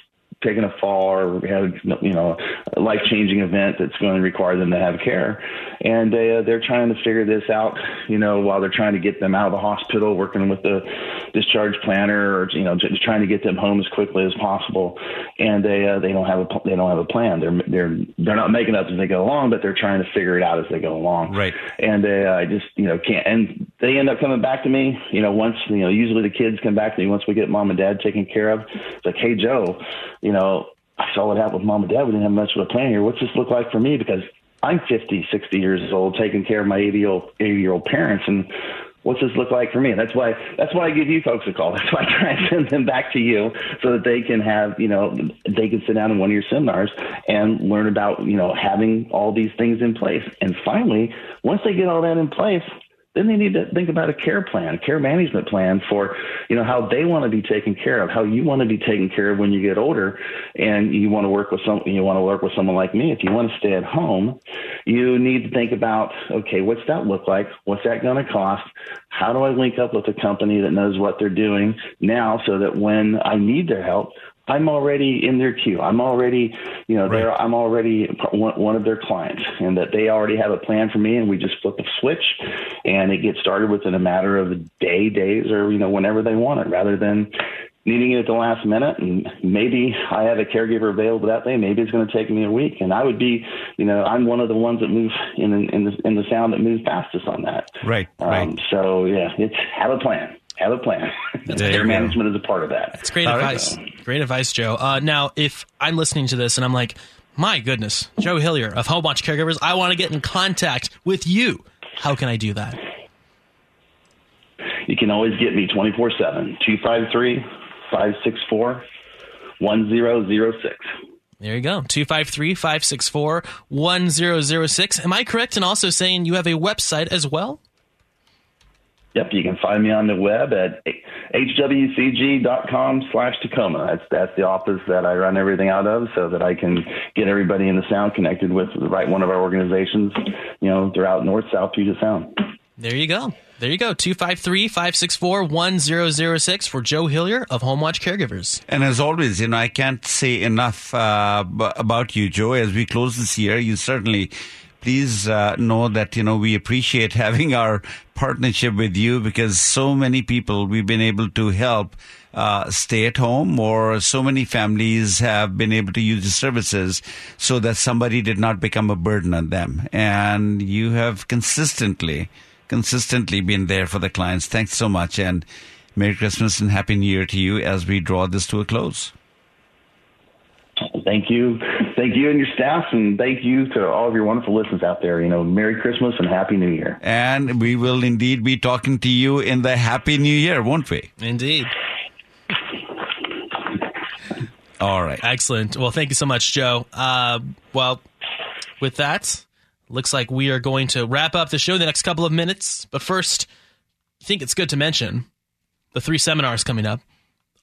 taken a fall or had you know a life changing event that's going to require them to have care. And they, uh, they're trying to figure this out you know while they're trying to get them out of the hospital working with the discharge planner or you know just trying to get them home as quickly as possible. And they uh, they don't have a they don't have a plan. They're they're they're not making up as they go along but they're trying to figure it out as they go along.
Right.
And uh, I just you know can't and they end up coming back to me you know once you know usually the kids come back to me once we get mom and dad taken care of it's like hey Joe you know I saw what happened with mom and dad we didn't have much of a plan here what's this look like for me because I'm 50 60 years old taking care of my 80 year old 80 year old parents and what's this look like for me? That's why that's why I give you folks a call. That's why I try and send them back to you so that they can have you know they can sit down in one of your seminars and learn about you know having all these things in place. And finally, once they get all that in place. Then they need to think about a care plan, a care management plan for, you know, how they want to be taken care of, how you want to be taken care of when you get older, and you want to work with some, you want to work with someone like me. If you want to stay at home, you need to think about, okay, what's that look like? What's that going to cost? How do I link up with a company that knows what they're doing now, so that when I need their help, I'm already in their queue. I'm already, you know, they're, I'm already one, one of their clients, and that they already have a plan for me, and we just flip a switch, and it gets started within a matter of a day, days, or you know, whenever they want it, rather than needing it at the last minute. And maybe I have a caregiver available that day. Maybe it's going to take me a week, and I would be, you know, I'm one of the ones that move in in the in the sound that moves fastest on that.
Right.
Um,
right.
So yeah, it's have a plan. Have a plan.
There you
management is a part of that.
It's great advice. Great advice, Joe. Uh, now, if I'm listening to this and I'm like, my goodness, Joe Hillier of Home Watch Caregivers, I want to get in contact with you. How can I do that?
You can always get me 24 7, 253 564 1006.
There you go. 253 564 1006. Am I correct in also saying you have a website as well?
Yep, you can find me on the web at hwcg.com slash Tacoma. That's that's the office that I run everything out of so that I can get everybody in the sound connected with the right one of our organizations, you know, throughout North South Puget Sound.
There you go. There you go. 253 564 1006 for Joe Hillier of Home Watch Caregivers.
And as always, you know, I can't say enough uh, about you, Joe. As we close this year, you certainly please uh, know that you know we appreciate having our partnership with you because so many people we've been able to help uh, stay at home, or so many families have been able to use the services so that somebody did not become a burden on them. And you have consistently, consistently been there for the clients. Thanks so much, and Merry Christmas and Happy New Year to you as we draw this to a close.
Thank you. Thank you and your staff, and thank you to all of your wonderful listeners out there. You know, Merry Christmas and Happy New Year.
And we will indeed be talking to you in the Happy New Year, won't we?
Indeed.
All right.
Excellent. Well, thank you so much, Joe. Uh, well, with that, looks like we are going to wrap up the show in the next couple of minutes. But first, I think it's good to mention the three seminars coming up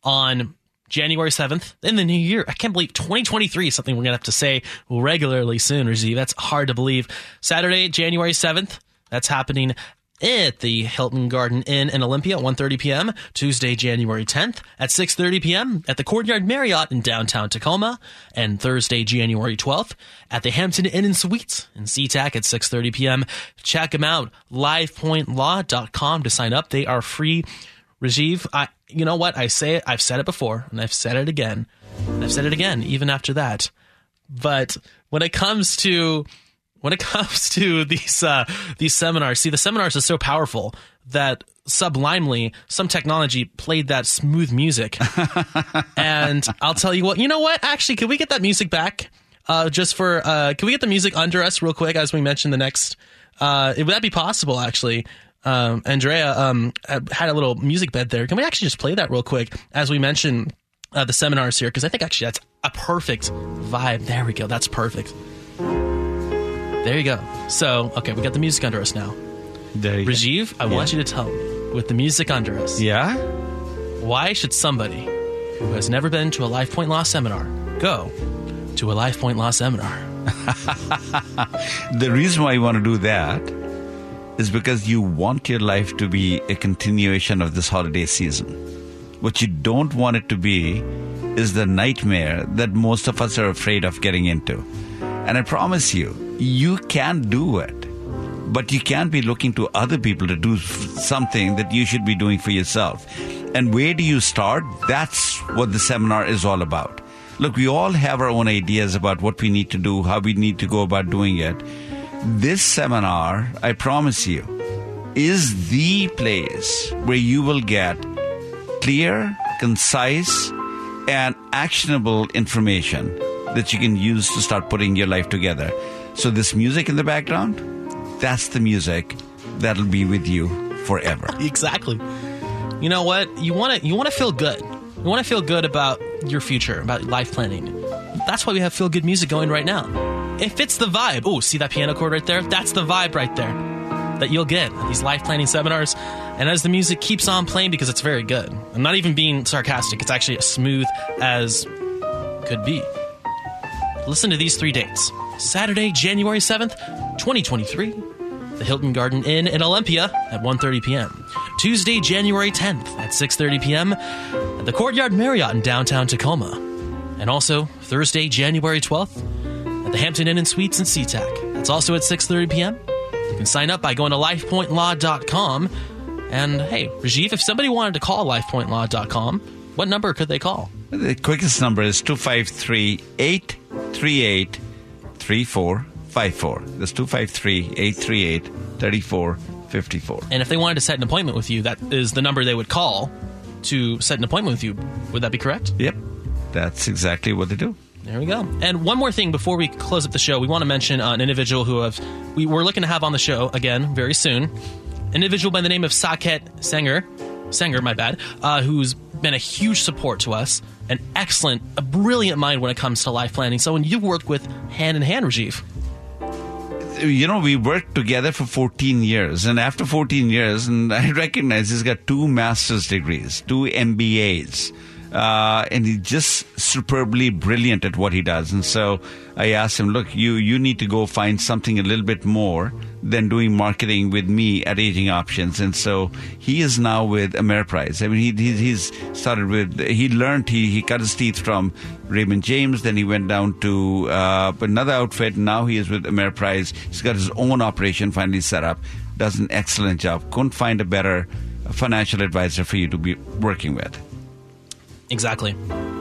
on January 7th in the new year. I can't believe 2023 is something we're going to have to say regularly soon, Rajiv. That's hard to believe. Saturday, January 7th, that's happening at the Hilton Garden Inn in Olympia at 1.30 p.m. Tuesday, January 10th at 6.30 p.m. at the Courtyard Marriott in downtown Tacoma. And Thursday, January 12th at the Hampton Inn and Suites in SeaTac at 6.30 p.m. Check them out, lifepointlaw.com to sign up. They are free. Rajiv, I, you know what? I say it. I've said it before, and I've said it again, and I've said it again, even after that. But when it comes to when it comes to these uh, these seminars, see, the seminars are so powerful that sublimely some technology played that smooth music, and I'll tell you what. You know what? Actually, can we get that music back? Uh, just for uh, can we get the music under us real quick as we mention the next? Uh, would that be possible? Actually, um, Andrea um, had a little music bed there. Can we actually just play that real quick as we mention uh, the seminars here? Because I think actually that's a perfect vibe. There we go. That's perfect. There you go. So, okay, we got the music under us now.
There you
Rajiv, I want you to tell me, with the music under us,
Yeah?
why should somebody who has never been to a Life Point Law seminar go to a Life Point Law seminar?
The reason why you want to do that is because you want your life to be a continuation of this holiday season. What you don't want it to be is the nightmare that most of us are afraid of getting into. And I promise you, you can do it. But you can't be looking to other people to do something that you should be doing for yourself. And where do you start? That's what the seminar is all about. Look, we all have our own ideas about what we need to do, how we need to go about doing it. This seminar, I promise you, is the place where you will get clear, concise, and actionable information that you can use to start putting your life together. So, this music in the background, that's the music that'll be with you forever.
exactly. You know what? You want to you want to feel good. You want to feel good about your future, about life planning. That's why we have feel good music going right now. It fits the vibe. Oh, see that piano chord right there? That's the vibe right there that you'll get at these life planning seminars. And as the music keeps on playing, because it's very good. I'm not even being sarcastic. It's actually as smooth as could be. Listen to these three dates. Saturday, January 7th, 2023, the Hilton Garden Inn in Olympia at 1:30 p.m. Tuesday, January 10th at 6:30 p.m. at the Courtyard Marriott in downtown Tacoma. And also Thursday, January 12th at the Hampton Inn and Suites in SeaTac. That's also at 6:30 p.m. You can sign up by going to lifepointlaw.com. And hey, Rajiv, if somebody wanted to call lifepointlaw.com, what number could they call?
The quickest number is 253 838 3454. That's 253 838 3454.
And if they wanted to set an appointment with you, that is the number they would call to set an appointment with you. Would that be correct?
Yep, that's exactly what they do.
There we go. And one more thing before we close up the show, we want to mention uh, an individual who have we were looking to have on the show again very soon. An individual by the name of Saket Sanger, Sanger, my bad, uh, who's been a huge support to us, an excellent, a brilliant mind when it comes to life planning. So, Someone you've worked with hand in hand, Rajiv.
you know, we worked together for 14 years, and after 14 years, and I recognize he's got two master's degrees, two MBAs, uh, and he's just superbly brilliant at what he does. And so I asked him, look, you, you need to go find something a little bit more than doing marketing with me at Aging Options. And so he is now with Ameriprise. I mean, he, he he's started with, he learned, he, he cut his teeth from Raymond James, then he went down to uh, another outfit. Now he is with Ameriprise. He's got his own operation finally set up, does an excellent job. Couldn't find a better financial advisor for you to be working with.
Exactly.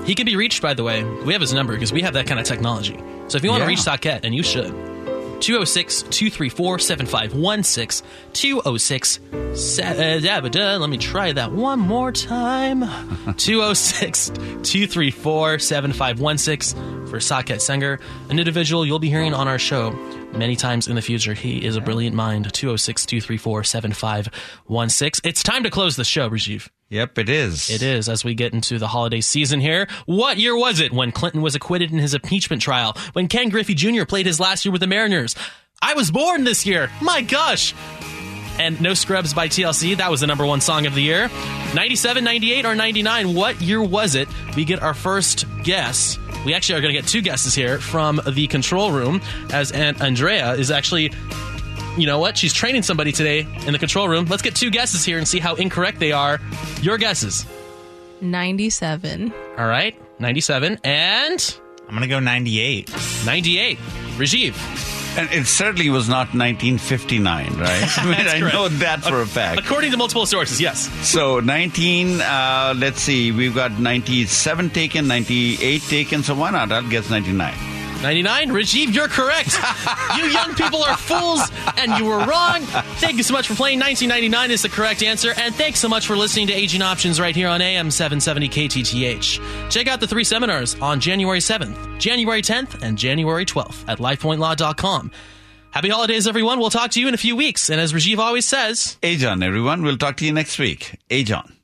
He can be reached, by the way. We have his number because we have that kind of technology. So if you want
Yeah.
to reach Saket, and you should, 206 234 7516. 206 se- uh, da- ba- da. Let me try that one more time. 206 234 7516 for Saket Senger, an individual you'll be hearing on our show many times in the future. He is a brilliant mind. 206 234 7516. It's time to close the show, Rajiv.
Yep, it is.
It is as we get into the holiday season here. What year was it when Clinton was acquitted in his impeachment trial? When Ken Griffey Jr. played his last year with the Mariners? I was born this year. My gosh. And No Scrubs by TLC, that was the number one song of the year. 97, 98, or 99, what year was it? We get our first guess. We actually are going to get two guesses here from the control room, as Aunt Andrea is actually you know what? She's training somebody today in the control room. Let's get two guesses here and see how incorrect they are. Your guesses.
97.
All right. 97. And
I'm going to go 98.
98. Rajiv.
And it certainly was not 1959, right? I mean,
That's
I
correct.
know that for a fact.
According to multiple sources, yes.
So 19, uh, let's see, we've got 97 taken, 98 taken, so why not? I'll guess 99.
99, Rajiv, you're correct. you young people are fools, and you were wrong. Thank you so much for playing. 1999 is the correct answer, and thanks so much for listening to Aging Options right here on AM 770 KTTH. Check out the three seminars on January 7th, January 10th, and January 12th at lifepointlaw.com. Happy holidays, everyone. We'll talk to you in a few weeks. And as Rajiv always says,
Age on, everyone. We'll talk to you next week. Age on.